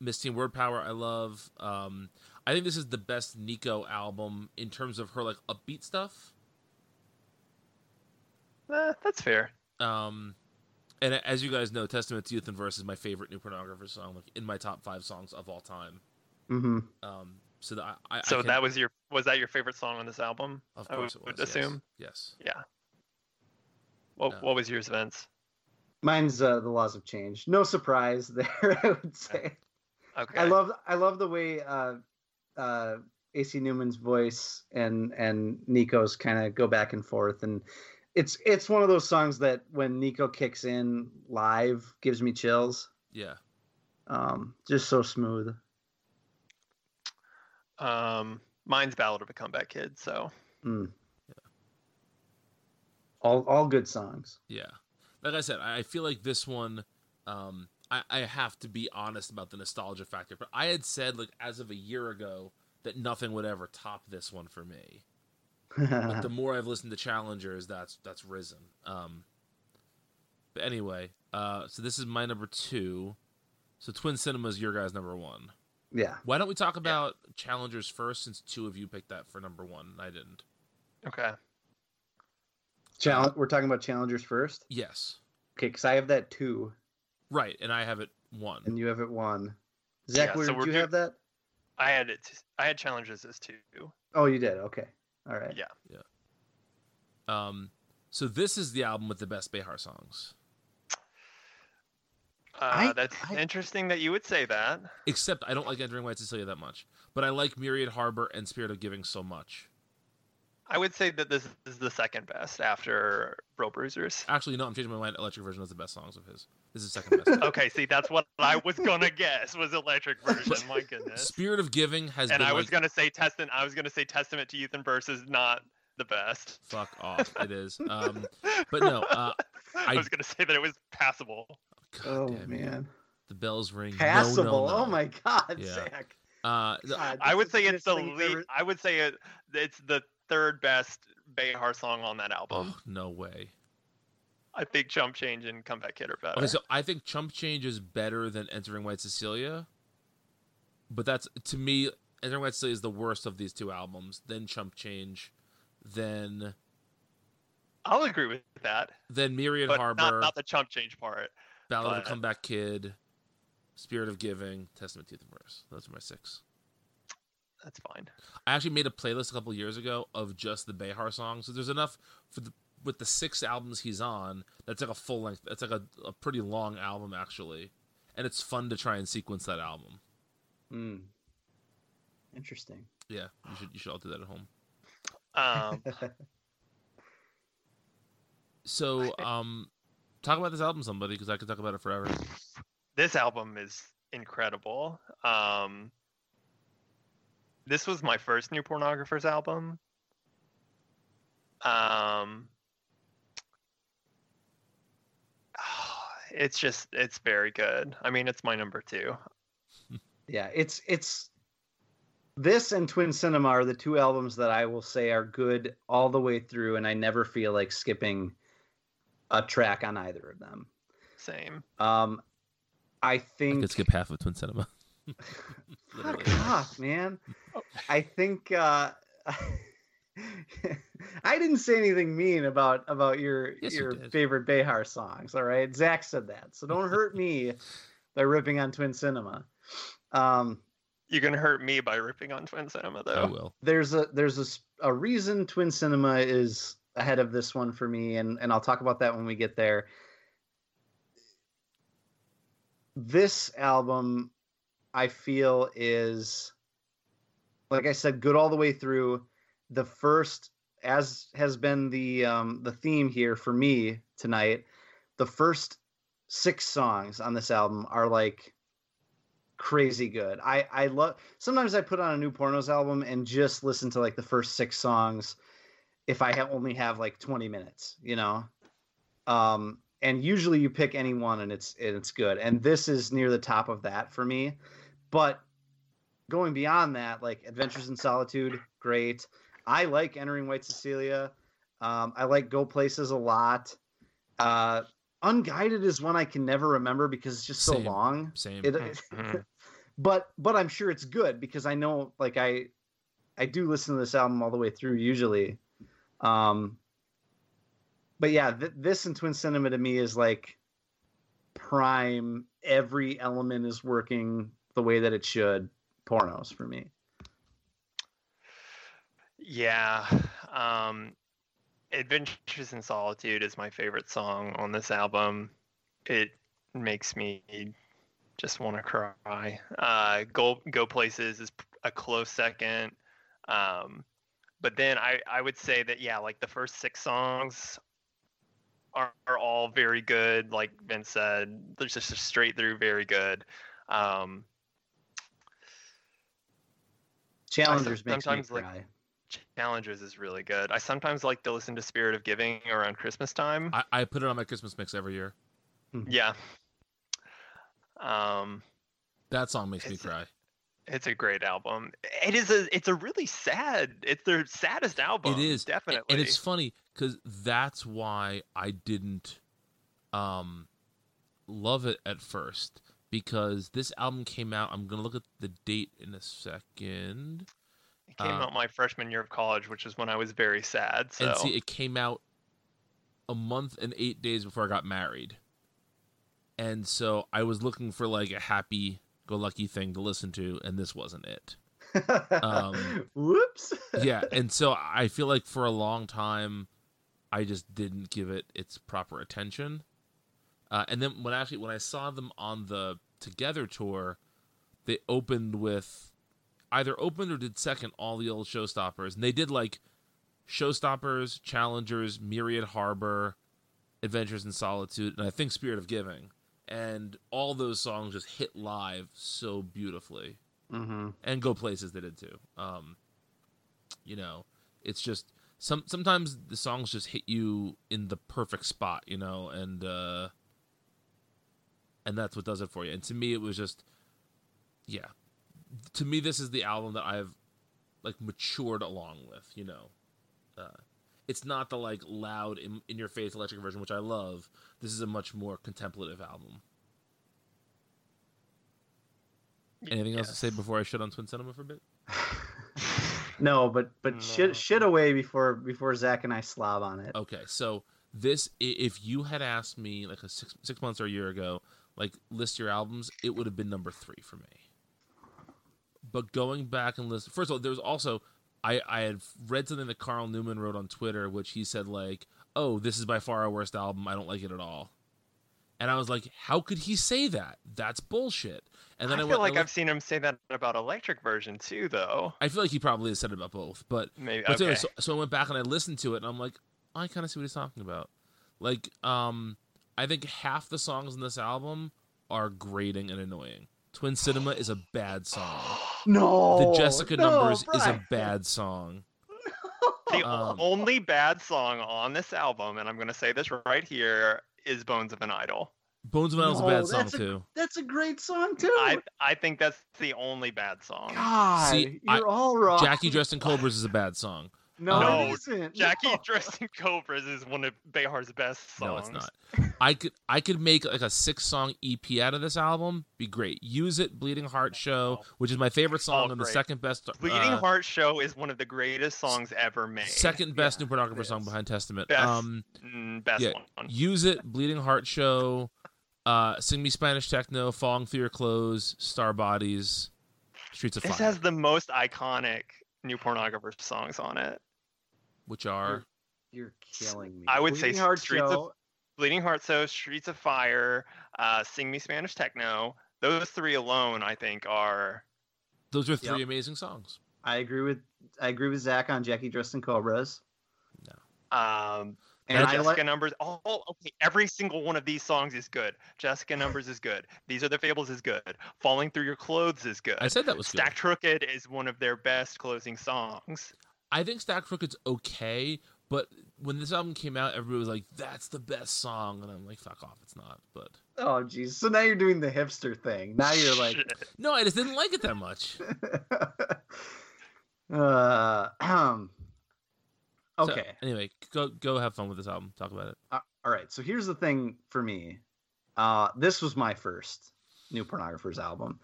Miss Teen Word Power, I love. Um, I think this is the best Neko album in terms of her like upbeat stuff. Eh, that's fair. Um, and as you guys know, Testament to Youth and Verse is my favorite New Pornographer song, like in my top five songs of all time. Hmm Um, so that I, I, I So can- that was your was that your favorite song on this album? of course, I course would, it was. yes. assume. yes. Yeah. What Uh, what was yours, Vince? Mine's uh, the laws of change. No surprise there, I would say. Okay. I love I love the way uh, uh, AC Newman's voice and and Neko's kind of go back and forth, and it's it's one of those songs that when Neko kicks in live gives me chills. Yeah. Um, just so smooth. Um, mine's Ballad of a Comeback Kid. So Mm. All all good songs. Yeah. Like I said, I I feel like this one, um, I, I have to be honest about the nostalgia factor. But I had said, like, as of a year ago, that nothing would ever top this one for me. But the more I've listened to Challengers, that's that's risen. Um, but anyway, uh, so this is my number two. So Twin Cinema is your guys' number one. Yeah. Why don't we talk about Challengers first, since two of you picked that for number one and I didn't? okay. Challenge. We're talking about challengers first. Yes. Okay, because I have that two, Right, and I have it one. and you have it one. Zach, Yeah, where so did you do- have that? I had it. I had challenges as two. Oh, you did. Okay. All right. Yeah. Yeah. Um, so this is the album with the best Bejar songs. Uh, I- that's I- interesting that you would say that. Except I don't like Entering White Cecilia that much, but I like Myriad Harbor and Spirit of Giving so much. I would say that this is the second best after Bro Bruisers. Actually, no, I'm changing my mind. Electric Version is the best songs of his. This is second best. Okay, see, that's what I was gonna guess was Electric Version. My goodness. Spirit of Giving has And been I was like, gonna say Testament. I was gonna say Testament to Youth and Verse is not the best. fuck off. It is. Um, but no, uh, I, I- was gonna say that it was passable. God Oh damn you. man. the bells ring. No, Passable. no, no. Oh my God, Yeah. Zach. Uh, God, I would say it's the weirdest lead. ever- I would say it, it's the third best Bejar song on that album. oh, no way. I think Chump Change and Comeback Kid are better. Okay, so I think Chump Change is better than Entering White Cecilia, but that's to me, Entering White Cecilia is the worst of these two albums. Then Chump Change, then I'll agree with that. then Myriad But Harbor, not, not the Chump Change part. Ballad of a Comeback Kid, Spirit of Giving, Testament to the Verse. Those are my six. That's fine. I actually made a playlist a couple years ago of just the Bejar songs. So there's enough for the with the six albums he's on. That's like a full length. That's like a, a pretty long album actually, and it's fun to try and sequence that album. Hmm. Interesting. Yeah, you should you should all do that at home. Um, So um, talk about this album, somebody, because I could talk about it forever. this album is incredible. Um, this was my first New Pornographers album. Um, it's just it's very good. I mean, it's my number two. yeah, it's it's this and Twin Cinema are the two albums that I will say are good all the way through, and I never feel like skipping a track on either of them. Same. Um, I I think could skip half of Twin Cinema. Fuck Literally. off, man. I think uh I didn't say anything mean about about your Yes, your did. favorite Bejar songs, all right? Zach said that. So don't hurt me by ripping on Twin Cinema. Um you can hurt me by ripping on Twin Cinema, though. I though. will. there's a there's a, a reason Twin Cinema is ahead of this one for me, and and I'll talk about that when we get there. This album, I feel, is like I said, good all the way through. The first, as has been the um, the theme here for me tonight. The first six songs on this album are like crazy good. I I love sometimes I put on a new pornos album and just listen to like the first six songs if I have only have like 20 minutes, you know. Um and usually you pick any one and it's and it's good. And this is near the top of that for me. But going beyond that, like Adventures in Solitude, great. I like entering White Cecilia. Um, I like Go Places a lot. Uh, Unguided is one I can never remember because it's just so Same. long. Same. It, Mhm. but but I'm sure it's good because I know like I I do listen to this album all the way through usually. Um, but yeah, th- this and Twin Cinema to me is like prime. Every element is working the way that it should. Pornos for me. Yeah. Um, Adventures in Solitude is my favorite song on this album. It makes me just want to cry. Uh, Go Go Places is a close second. Um, but then I, I would say that yeah, like the first six songs are, are all very good. Like Vince said, they're just straight through very good. Um, Challengers makes me sometimes, like, cry. Challengers is really good. I sometimes like to listen to Spirit of Giving around Christmas time. I, I put it on my Christmas mix every year. yeah. Um, That song makes me cry. It's a great album. It is a it's a really sad. It's their saddest album. It is definitely. And it's funny because that's why I didn't um love it at first because this album came out. I'm gonna look at the date in a second. It came uh, out my freshman year of college, which is when I was very sad. So And see, it came out a month and eight days before I got married. And so I was looking for like a happy go lucky thing to listen to, and this wasn't it. um, Whoops. yeah, and so I feel like for a long time, I just didn't give it its proper attention. Uh, and then when actually when I saw them on the Together tour, they opened with either opened or did second all the old showstoppers, and they did like showstoppers, challengers, Myriad Harbor, Adventures in Solitude, and I think Spirit of Giving, and all those songs just hit live so beautifully hmm and go places they did too. Um, you know, it's just some sometimes the songs just hit you in the perfect spot, you know, and uh, and that's what does it for you. And to me, it was just, yeah, to me, this is the album that I've like matured along with, you know. Uh, it's not the like loud in, in your face electric version, which I love. This is a much more contemplative album. Anything else to say before I shut on Twin Cinema for a bit? No, but but No. shit shit away before before Zach and I slob on it. Okay, so this, if you had asked me like a six six months or a year ago, like list your albums, it would have been number three for me. But going back and listen, first of all, there was also I I had read something that Carl Newman wrote on Twitter, which he said like, "Oh, this is by far our worst album. I don't like it at all." And I was like, "How could he say that? That's bullshit." And then I, I feel and like I I've seen him say that about Electric version too, though. I feel like he probably has said it about both, but Maybe. But anyway, okay. so, so I went back and I listened to it, and I'm like, I kind of see what he's talking about. Like, um, I think half the songs in this album are grating and annoying. Twin Cinema is a bad song. No, The Jessica no, Numbers is a bad song. The Um, only bad song on this album, and I'm going to say this right here, is "Bones of an Idol." Bones of Metal is a bad song that's a- too. That's a great song too. I I think that's the only bad song. God, See, you're I- all wrong. Jackie dressed in Cobras is a bad song. No, No, it isn't. Jackie No. dressed in Cobras is one of Bejar's best songs. No, it's not. I could I could make like a six song EP out of this album. Be great. Use it, Bleeding Heart Show, which is my favorite song Oh, and the second best. Bleeding uh, Heart Show is one of the greatest songs ever made. second best Yeah, new pornographer song behind Testament. Best. Um, Mm, best yeah, one. use it, Bleeding Heart Show, uh, Sing Me Spanish Techno, Falling Through Your Clothes, Star Bodies, Streets of This Fire, has the most iconic new pornographer songs on it. Which are You're killing me. I would say Bleeding Heart Streets of- Bleeding Heart So, Streets of Fire, uh, Sing Me Spanish Techno. Those three alone, I think, are those are three Yep. amazing songs. I agree with I agree with Zach on Jackie dressed in Cobras. No. um, And I Jessica like Numbers. Oh, okay. Every single one of these songs is good. Jessica Numbers is good. These are the Fables is good. Falling Through Your Clothes is good. I said that was good. Stacked Crooked is one of their best closing songs. I think Stacked Crooked's okay, but when this album came out, everybody was like, "That's the best song," and I'm like, "Fuck off, it's not." But oh geez. So now you're doing the hipster thing. Now you're like no, I just didn't like it that much. uh um So, okay. anyway, go go have fun with this album. Talk about it. Uh, all right. So here's the thing for me. Uh, this was my first New Pornographers album.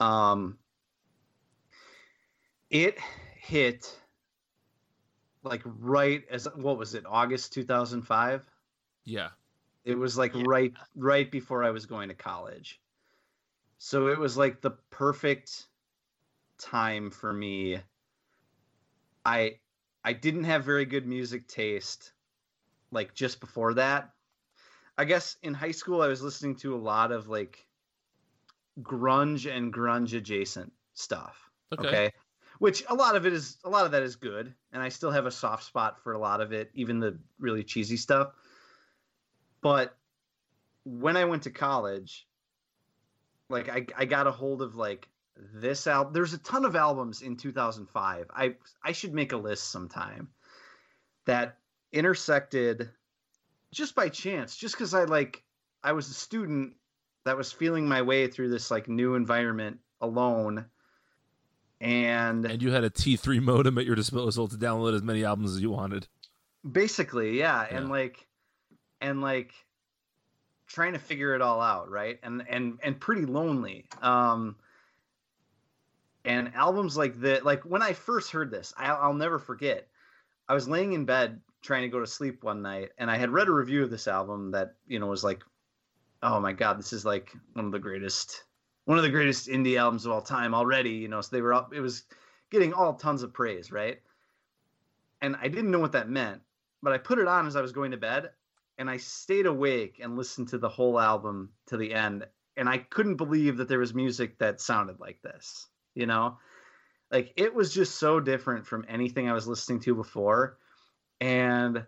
Um, it hit like right as what was it? August 2005. Yeah, It was like Yeah. right right before I was going to college. So it was like the perfect time for me. I I didn't have very good music taste like just before that. I guess in high school I was listening to a lot of like grunge and grunge adjacent stuff. okay. Okay. Which a lot of it is a lot of that is good, and I still have a soft spot for a lot of it, even the really cheesy stuff. But when I went to college, like I, I got a hold of like this album. There's a ton of albums in 2005. I I should make a list sometime that intersected just by chance, just because I like I was a student that was feeling my way through this like new environment alone and And you had a T3 modem at your disposal to download as many albums as you wanted. basically yeah, and like and like trying to figure it all out right? And and and pretty lonely. Um and albums like that like when i first heard this I, i'll never forget. I was laying in bed trying to go to sleep one night and i had read a review of this album that you know was like oh my god this is like one of the greatest one of the greatest indie albums of all time already you know so they were up it was getting all tons of praise right? And i didn't know what that meant but i put it on as i was going to bed and i stayed awake and listened to the whole album to the end and i couldn't believe that there was music that sounded like this you know? Like it was just so different from anything i was listening to before and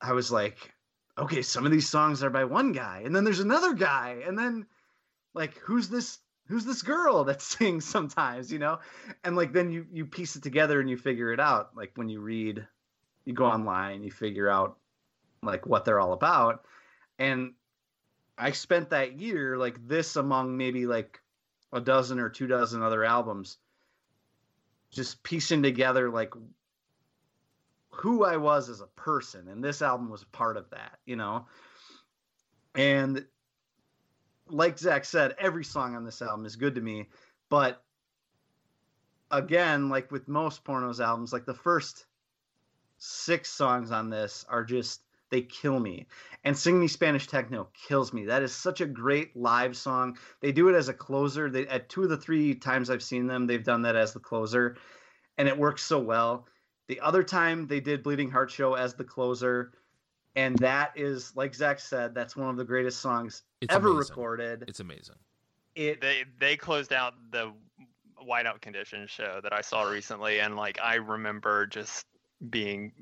i was like okay some of these songs are by one guy and then there's another guy and then like who's this who's this girl that sings sometimes you know? And like then you you piece it together and you figure it out. Like when you read you go online you figure out like what they're all about. And i spent that year like this among maybe like a dozen or two dozen other albums just piecing together like who i was as a person. And this album was part of that you know? And like zach said every song on this album is good to me but again like with most pornos albums like the first six songs on this are just they kill me. And sing me spanish techno kills me. That is such a great live song. They do it as a closer. They at two of the three times i've seen them they've done that as the closer and it works so well. The other time they did bleeding heart show as the closer and that is like zach said that's one of the greatest songs It's ever amazing. recorded It's amazing. it They they closed out the whiteout conditions show that I saw recently, and like I remember just being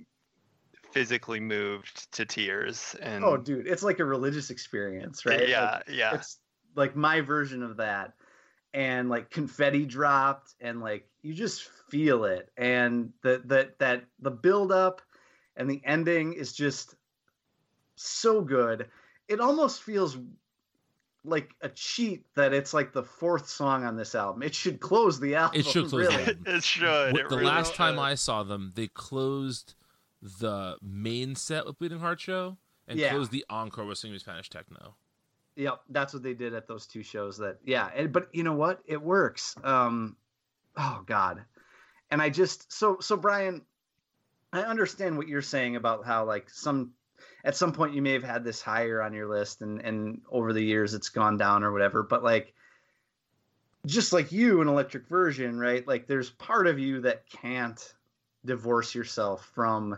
physically moved to tears. And oh dude it's like a religious experience right Like, yeah, yeah. it's like my version of that and like confetti dropped and like you just feel it and the that that the build up and the ending is just so good it almost feels like a cheat that it's like the fourth song on this album it should close the album It should close the album. it should. Wh- it the really last time should. I saw them, they closed the main set with Bleeding Heart Show and Yeah. closed the encore with Singing Spanish Techno. Yep, that's what they did at those two shows. That yeah, and, but you know what? It works. Um, oh God, and I just so so Brian, I understand what you're saying about how like some at some point you may have had this higher on your list, and and over the years it's gone down or whatever. But like, just like you, an electric version, right? Like, there's part of you that can't divorce yourself from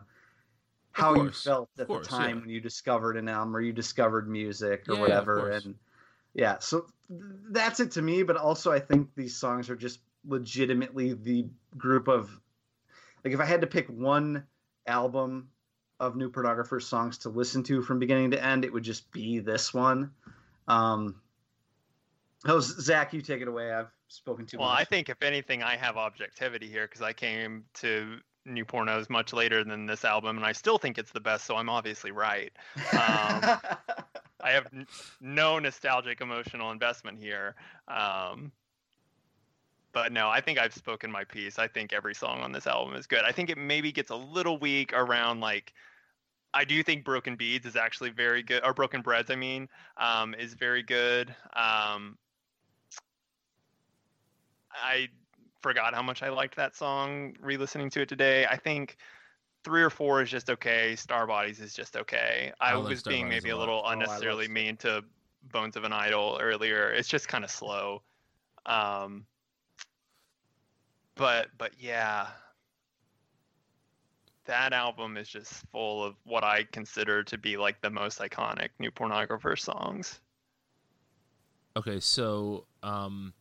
how you felt at course, the time yeah. when you discovered an album or you discovered music or Yeah, yeah, whatever and yeah so that's it to me but also i think these songs are just legitimately the group of like if i had to pick one album of new pornographers songs to listen to from beginning to end, it would just be this one. Um, oh, Zach, you take it away. I've spoken too well, much. I think if anything, I have objectivity here because I came to new pornos much later than this album, and I still think it's the best. So I'm obviously right. Um, I have n- no nostalgic emotional investment here. Um, but no, I think I've spoken my piece. I think every song on this album is good. I think it maybe gets a little weak around like I do think Broken Beads is actually very good, or Broken Breads, I mean, um, is very good. Um, I forgot how much I liked that song re-listening to it today. I think three or four is just okay. Star Bodies is just okay. I, I was Star being Bodies maybe a lot. little Oh, unnecessarily Star- mean to Bones of an Idol earlier. It's just kind of slow. Um, but but yeah, that album is just full of what I consider to be like the most iconic new pornographer songs. Okay, so um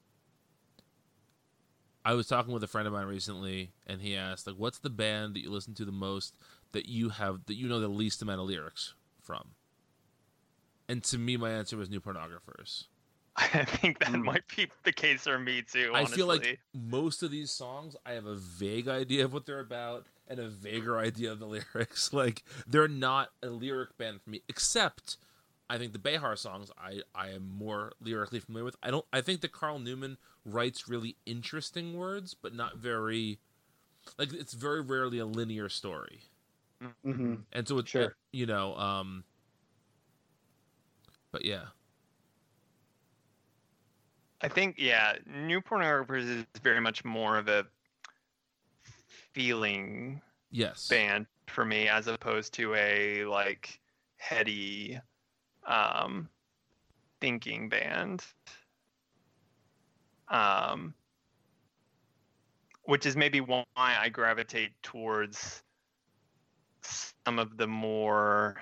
I was talking with a friend of mine recently and he asked like what's the band that you listen to the most that you have that you know the least amount of lyrics from? And to me my answer was New Pornographers. I think that Mm. might be the case for me too. I feel like most of these songs I have a vague idea of what they're about and a vaguer idea of the lyrics. Like they're not a lyric band for me, except I think the Bejar songs I, I am more lyrically familiar with. I don't I think that Carl Newman writes really interesting words, but not very like it's very rarely a linear story. hmm And so it's Sure. you know, um but yeah. I think yeah, new pornographers is very much more of a feeling Yes. band for me as opposed to a like heady um thinking band um which is maybe why I gravitate towards some of the more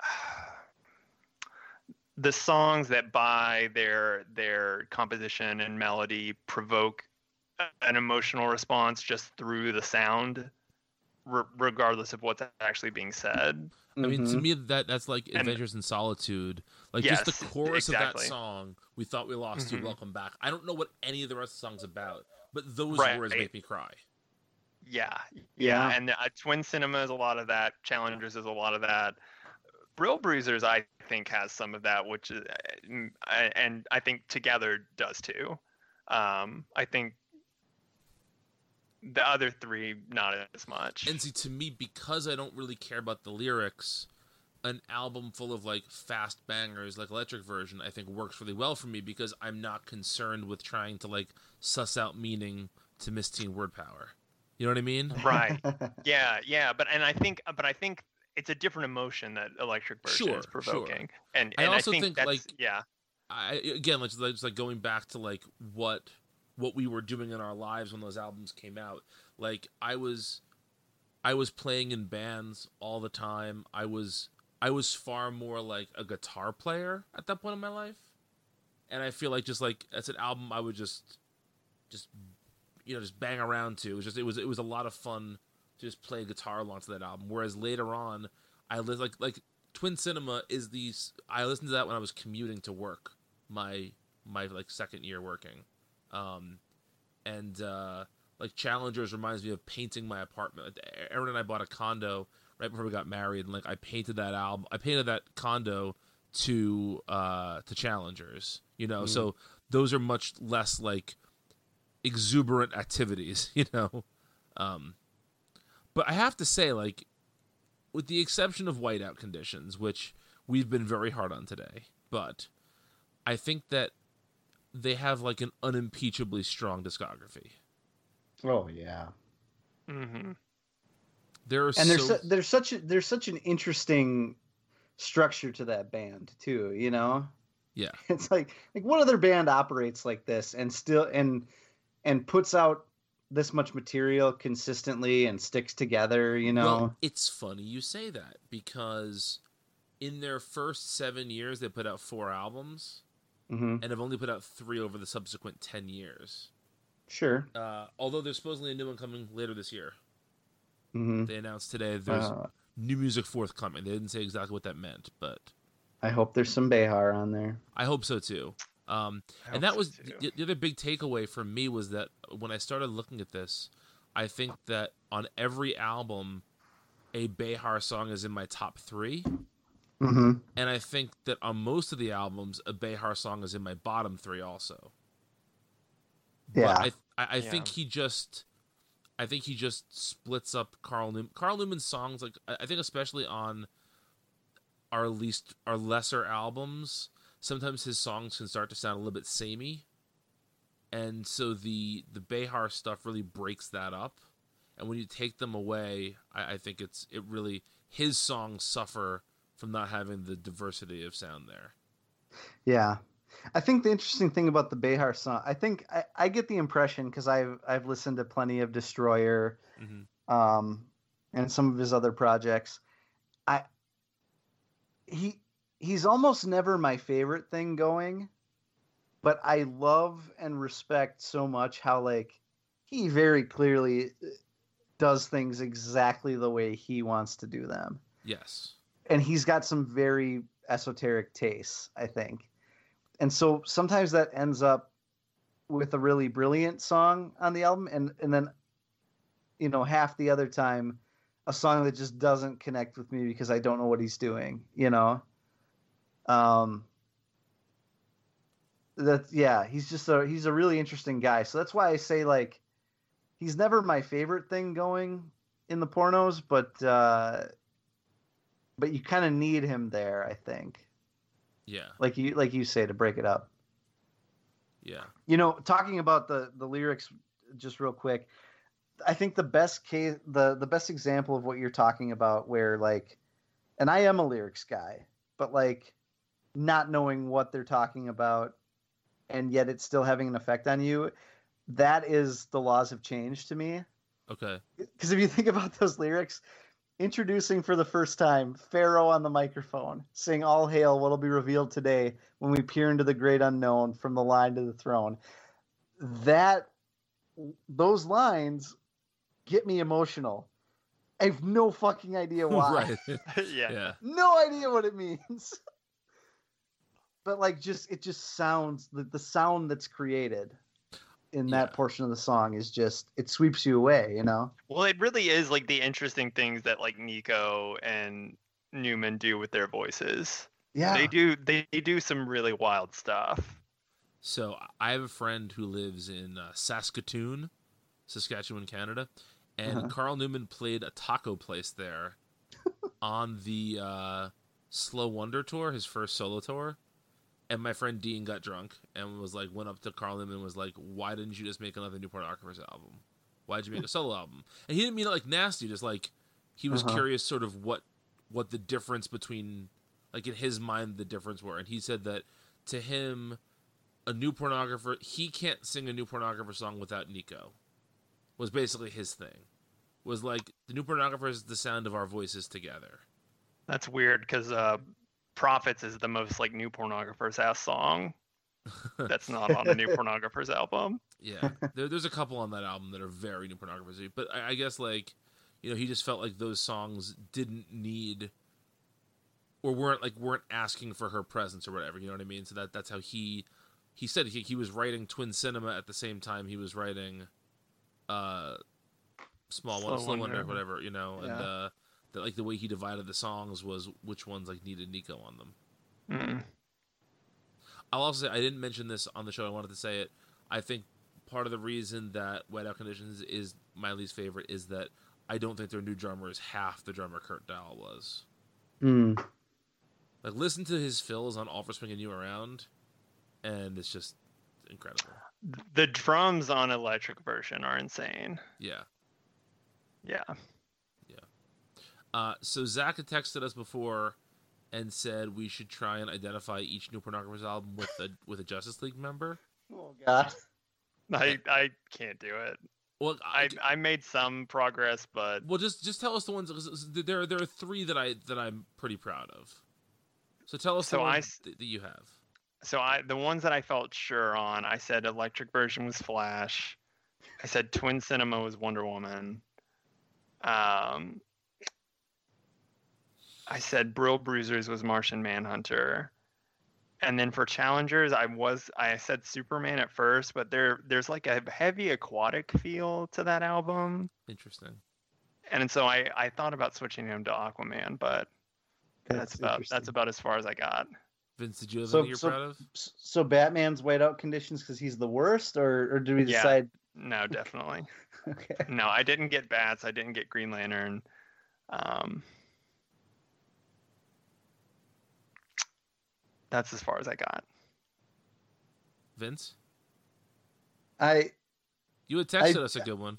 the songs that by their their composition and melody provoke an emotional response just through the sound re- regardless of what's actually being said I mean, to Mhm. me, that that's like And- Adventures in Solitude. Like just the chorus exactly. of that song, "We thought we lost Mhm. you, welcome back." I don't know what any of the rest of the song's about, but those Right. words make me cry. yeah Yeah. and uh, twin cinema is a lot of that challengers is a lot of that Brill Bruisers, I think, has some of that, which is, uh, I- and I think together does too. Um, I think the other three not as much. And see, to me, because I don't really care about the lyrics, an album full of like fast bangers, like Electric Version, I think works really well for me because I'm not concerned with trying to like suss out meaning to Miss Teen Word Power. You know what I mean? Right. yeah, yeah, but and I think, but I think it's a different emotion that Electric Version Sure, is sure. provoking, and I and also I think, think, that's like, yeah, I again like like- just like going back to like what what we were doing in our lives when those albums came out. Like I was I was playing in bands all the time. I was I was far more like a guitar player at that point in my life. And I feel like just like as an album I would just just you know just bang around to. It was just it was it was a lot of fun to just play guitar along to that album. Whereas later on I li- like like Twin Cinema is these. I listened to that when I was commuting to work, my my like second year working, um, and uh, like Challengers reminds me of painting my apartment. Like, Aaron and I bought a condo right before we got married, and like I painted that album. I painted that condo to uh to Challengers. You know, so those are much less like exuberant activities. You know, um, but I have to say, like with the exception of whiteout conditions, which we've been very hard on today, but I think that they have like an unimpeachably strong discography. oh yeah. hmm There are and so there's su- there's such a, there's such an interesting structure to that band too you know Yeah. it's like like what other band operates like this and still and and puts out this much material consistently and sticks together you know Well, it's funny you say that because in their first seven years they put out four albums hmm and have only put out three over the subsequent ten years. sure Uh, although there's supposedly a new one coming later this year. hmm They announced today there's Uh, new music forthcoming. They didn't say exactly what that meant, but I hope there's some Bejar on there. I hope so too. Um, and that was so, too. the, the other big takeaway for me was that when I started looking at this, I think that on every album, a Bejar song is in my top three, hmm and I think that on most of the albums, a Bejar song is in my bottom three also. Yeah. But I I, I think he just. I think he just splits up Carl Newman. Carl Newman's songs, like I I think, especially on our least, our lesser albums, sometimes his songs can start to sound a little bit samey, and so the the Bejar stuff really breaks that up. And when you take them away, I, I think it's it really his songs suffer from not having the diversity of sound there. Yeah. I think the interesting thing about the Bejar song, I think I, I get the impression because I've I've listened to plenty of Destroyer, hmm um, and some of his other projects. I he he's almost never my favorite thing going, but I love and respect so much how like he very clearly uh, does things exactly the way he wants to do them Yes. And he's got some very esoteric tastes, I think. And so sometimes that ends up with a really brilliant song on the album and and then you know half the other time a song that just doesn't connect with me because I don't know what he's doing, you know. Um that yeah, he's just a he's a really interesting guy. So that's why I say like he's never my favorite thing going in the pornos, but uh but you kind of need him there, I think. Yeah. Like you like you say to break it up. Yeah. You know, talking about the the lyrics just real quick. I think the best case the the best example of what you're talking about where like and I am a lyrics guy, but like not knowing what they're talking about and yet it's still having an effect on you, that is the laws of change to me. Okay. because if you think about those lyrics, introducing for the first time Pharaoh on the microphone, sing "All hail what'll be revealed today when we peer into the great unknown from the line to the throne." That those lines get me emotional. I have no fucking idea why. right. yeah. yeah. no idea what it means. but like just it just sounds the, the sound that's created in that Yeah. portion of the song is just it sweeps you away, you know? Well, it really is like the interesting things that like Neko and Newman do with their voices. Yeah. They do they do some really wild stuff. So I have a friend who lives in uh, Saskatoon, Saskatchewan, Canada, and Uh-huh. Carl Newman played a taco place there on the uh, Slow Wonder tour, his first solo tour. And my friend Dean got drunk and was like, went up to Carl Newman and was like, "Why didn't you just make another New Pornographers album? Why did you make a solo album?" And he didn't mean it like nasty, just like he was Uh-huh. curious, sort of what what the difference between, like in his mind, the difference were. And he said that to him, a new pornographer he can't sing a new pornographer song without Neko. Was basically his thing. Was like the new pornographer is the sound of our voices together. That's weird because uh, "Prophets" is the most like new pornographers ass song. That's not on the new pornographers album. Yeah, there, there's a couple on that album that are very new pornographers, but I, I guess like, you know, he just felt like those songs didn't need or weren't like weren't asking for her presence or whatever. You know what I mean? So that that's how he he said he, he was writing Twin Cinema at the same time he was writing uh Small Slow One, Slow Wonder, Wonder. whatever you know, and uh, that like the way he divided the songs was which ones like needed Neko on them. Mm. I'll also say I didn't mention this on the show. I wanted to say it. I think part of the reason that Whiteout Conditions is my least favorite is that I don't think their new drummer is half the drummer Kurt Dahle was. Hmm. Like listen to his fills on All for Swinging You Around, and it's just incredible. The drums on Electric version are insane. Yeah. Yeah. Uh, so Zach had texted us before and said we should try and identify each new pornographer's album with a with a Justice League member. Oh god. I I can't do it. Well, I I made some progress, but Well, just just tell us the ones. There there are three that I that I'm pretty proud of. So tell us So the ones s- that, that you have. so I the ones that I felt sure on, I said Electric version was Flash. I said Twin Cinema was Wonder Woman. Um, I said Brill Bruisers was Martian Manhunter. And then for challengers, I was I said Superman at first, but there there's like a heavy aquatic feel to that album. Interesting. And so I, I thought about switching him to Aquaman, but that's, about that's about as far as I got. Vince, did you have So- anything you're so- proud of? So Batman's whiteout conditions because he's the worst, or or do we Yeah. decide? No, definitely. Okay. no, I didn't get bats. I didn't get Green Lantern. Um, that's as far as I got. Vince, I you had texted I- us a good one.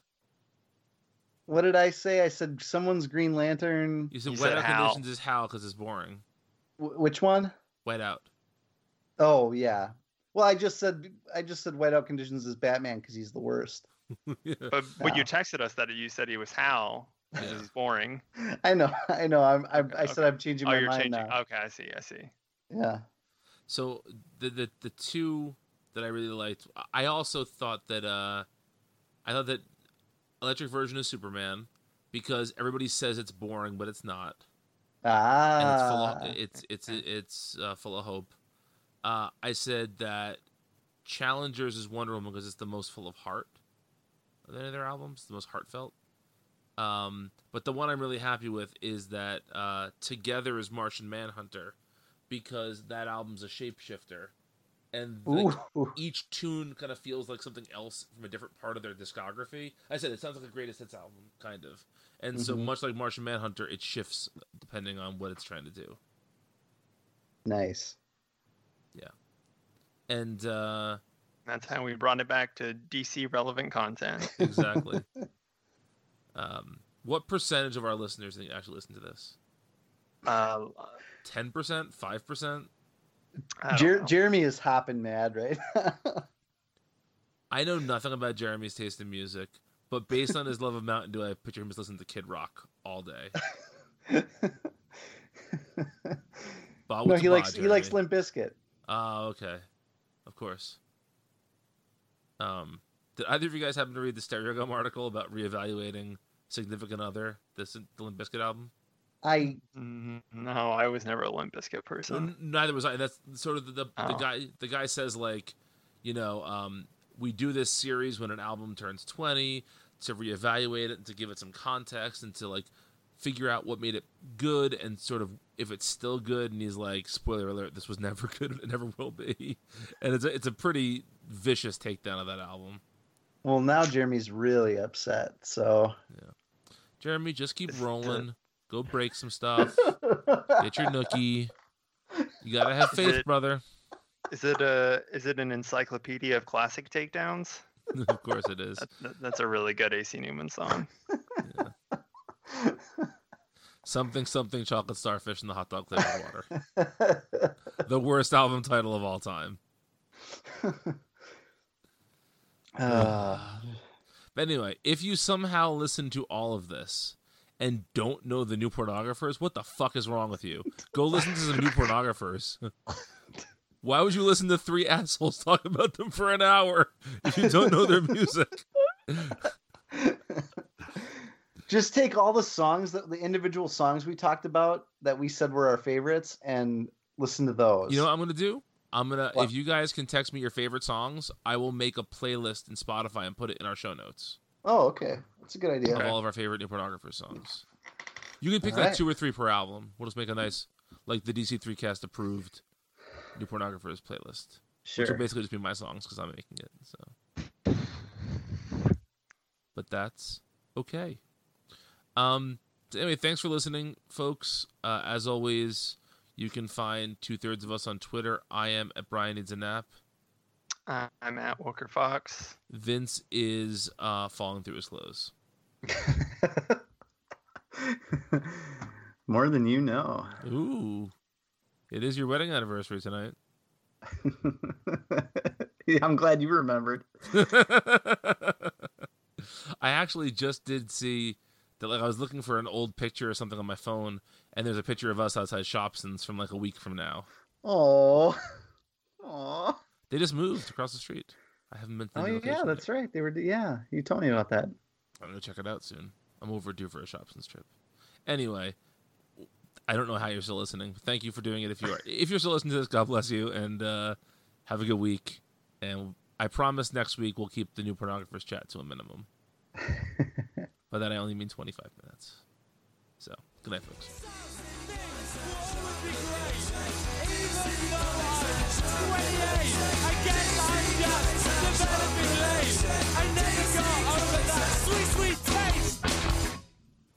what did I say? I said someone's Green Lantern. You said You wet said out Hal. conditions is Hal because it's boring. Wh- which one? Wet out. Oh yeah. Well, I just said I just said whiteout conditions is Batman because he's the worst. But when you texted us that you said he was Hal, which Yeah. is boring. I know, I know. I'm, I, Okay, I said. I'm changing Oh, my you're mind changing. now. Okay, I see. I see. Yeah. So the the the two that I really liked, I also thought that uh, I thought that electric version of Superman because everybody says it's boring, but it's not, and it's full Ah. of, it's it's it's uh, full of hope. Uh, I said that Challengers is Wonder Woman because it's the most full of heart of any of their albums, the most heartfelt. Um, but the one I'm really happy with is that uh, Together is Martian Manhunter because that album's a shapeshifter, and like, each tune kind of feels like something else from a different part of their discography. I said it sounds like a greatest hits album, kind of. And so Mhm. much like Martian Manhunter, it shifts depending on what it's trying to do. Nice. Yeah, and uh, That's how we brought it back to DC relevant content. exactly. um, what percentage of our listeners think actually listen to this? Uh, Ten percent, five percent. I don't Jer- know. Jeremy is hopping mad, right? I know nothing about Jeremy's taste in music, but based on his love of Mountain Dew, I picture him as listening to Kid Rock all day. Bah, no, he a bah, likes he likes Jeremy? Limp Bizkit. Oh, okay. Of course. Um, did either of you guys happen to read the Stereogum article about reevaluating Significant Other, this the Limp Bizkit album? I Mm, No, I was never a Limp Bizkit person. Neither was I. That's sort of the the, the Oh. guy. The guy says like, you know, um, we do this series when an album turns twenty to reevaluate it and to give it some context and to like figure out what made it good and sort of if it's still good. And he's like, spoiler alert, this was never good and it never will be. And it's a, it's a pretty vicious takedown of that album. well now Jeremy's really upset. So yeah. Jeremy, just keep rolling. Go break some stuff. Get your nookie. You gotta have Is faith, it- brother. Is it a is it an encyclopedia of classic takedowns? of course it is. That, that- that's a really good AC Newman song. Something something chocolate starfish in the hot dog flavored water. The worst album title of all time. Uh, But anyway, if you somehow listen to all of this and don't know the new pornographers, what the fuck is wrong with you? Go listen to some new pornographers. Why would you listen to three assholes talk about them for an hour if you don't know their music? just take all the songs that the individual songs we talked about that we said were our favorites and listen to those. You know what I'm gonna do? I'm gonna What? if you guys can text me your favorite songs, I will make a playlist in Spotify and put it in our show notes oh, okay, that's a good idea. of all of our favorite new pornographer songs. You can pick All like right. two or three per album. We'll just make a nice, like the DC3cast approved new pornographers playlist, which Sure. will basically just be my songs because I'm making it. So, but that's okay. Um. so anyway, thanks for listening, folks. Uh, as always, you can find two thirds of us on Twitter. I am at Brian needs a nap. I'm at Walker Fox. Vince is uh, falling through his clothes. More than you know. Ooh, it is your wedding anniversary tonight. Yeah, I'm glad you remembered. I actually just did see that. Like, I was looking for an old picture or something on my phone, and there's a picture of us outside Shopsin's from like a week from now. Oh, oh, They just moved across the street. I haven't been. To the oh new yeah, location that's right. They were. Yeah, you told me about that. I'm gonna check it out soon. I'm overdue for a Shopsins trip. Anyway, I don't know how you're still listening. Thank you for doing it. If you are, if you're still listening to this, God bless you, and uh, have a good week. And I promise next week we'll keep the new pornographers chat to a minimum. By that I only mean 25 minutes. So, good night, folks.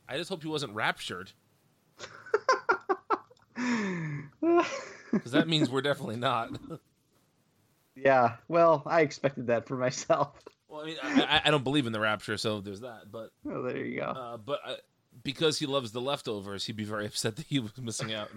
I just hope he wasn't raptured. Because that means we're definitely not. yeah, well, I expected that for myself. well, I mean, I, I, don't believe in the rapture, so there's that. But oh, there you go. Uh, but uh, because he loves the leftovers, he'd be very upset that he was missing out.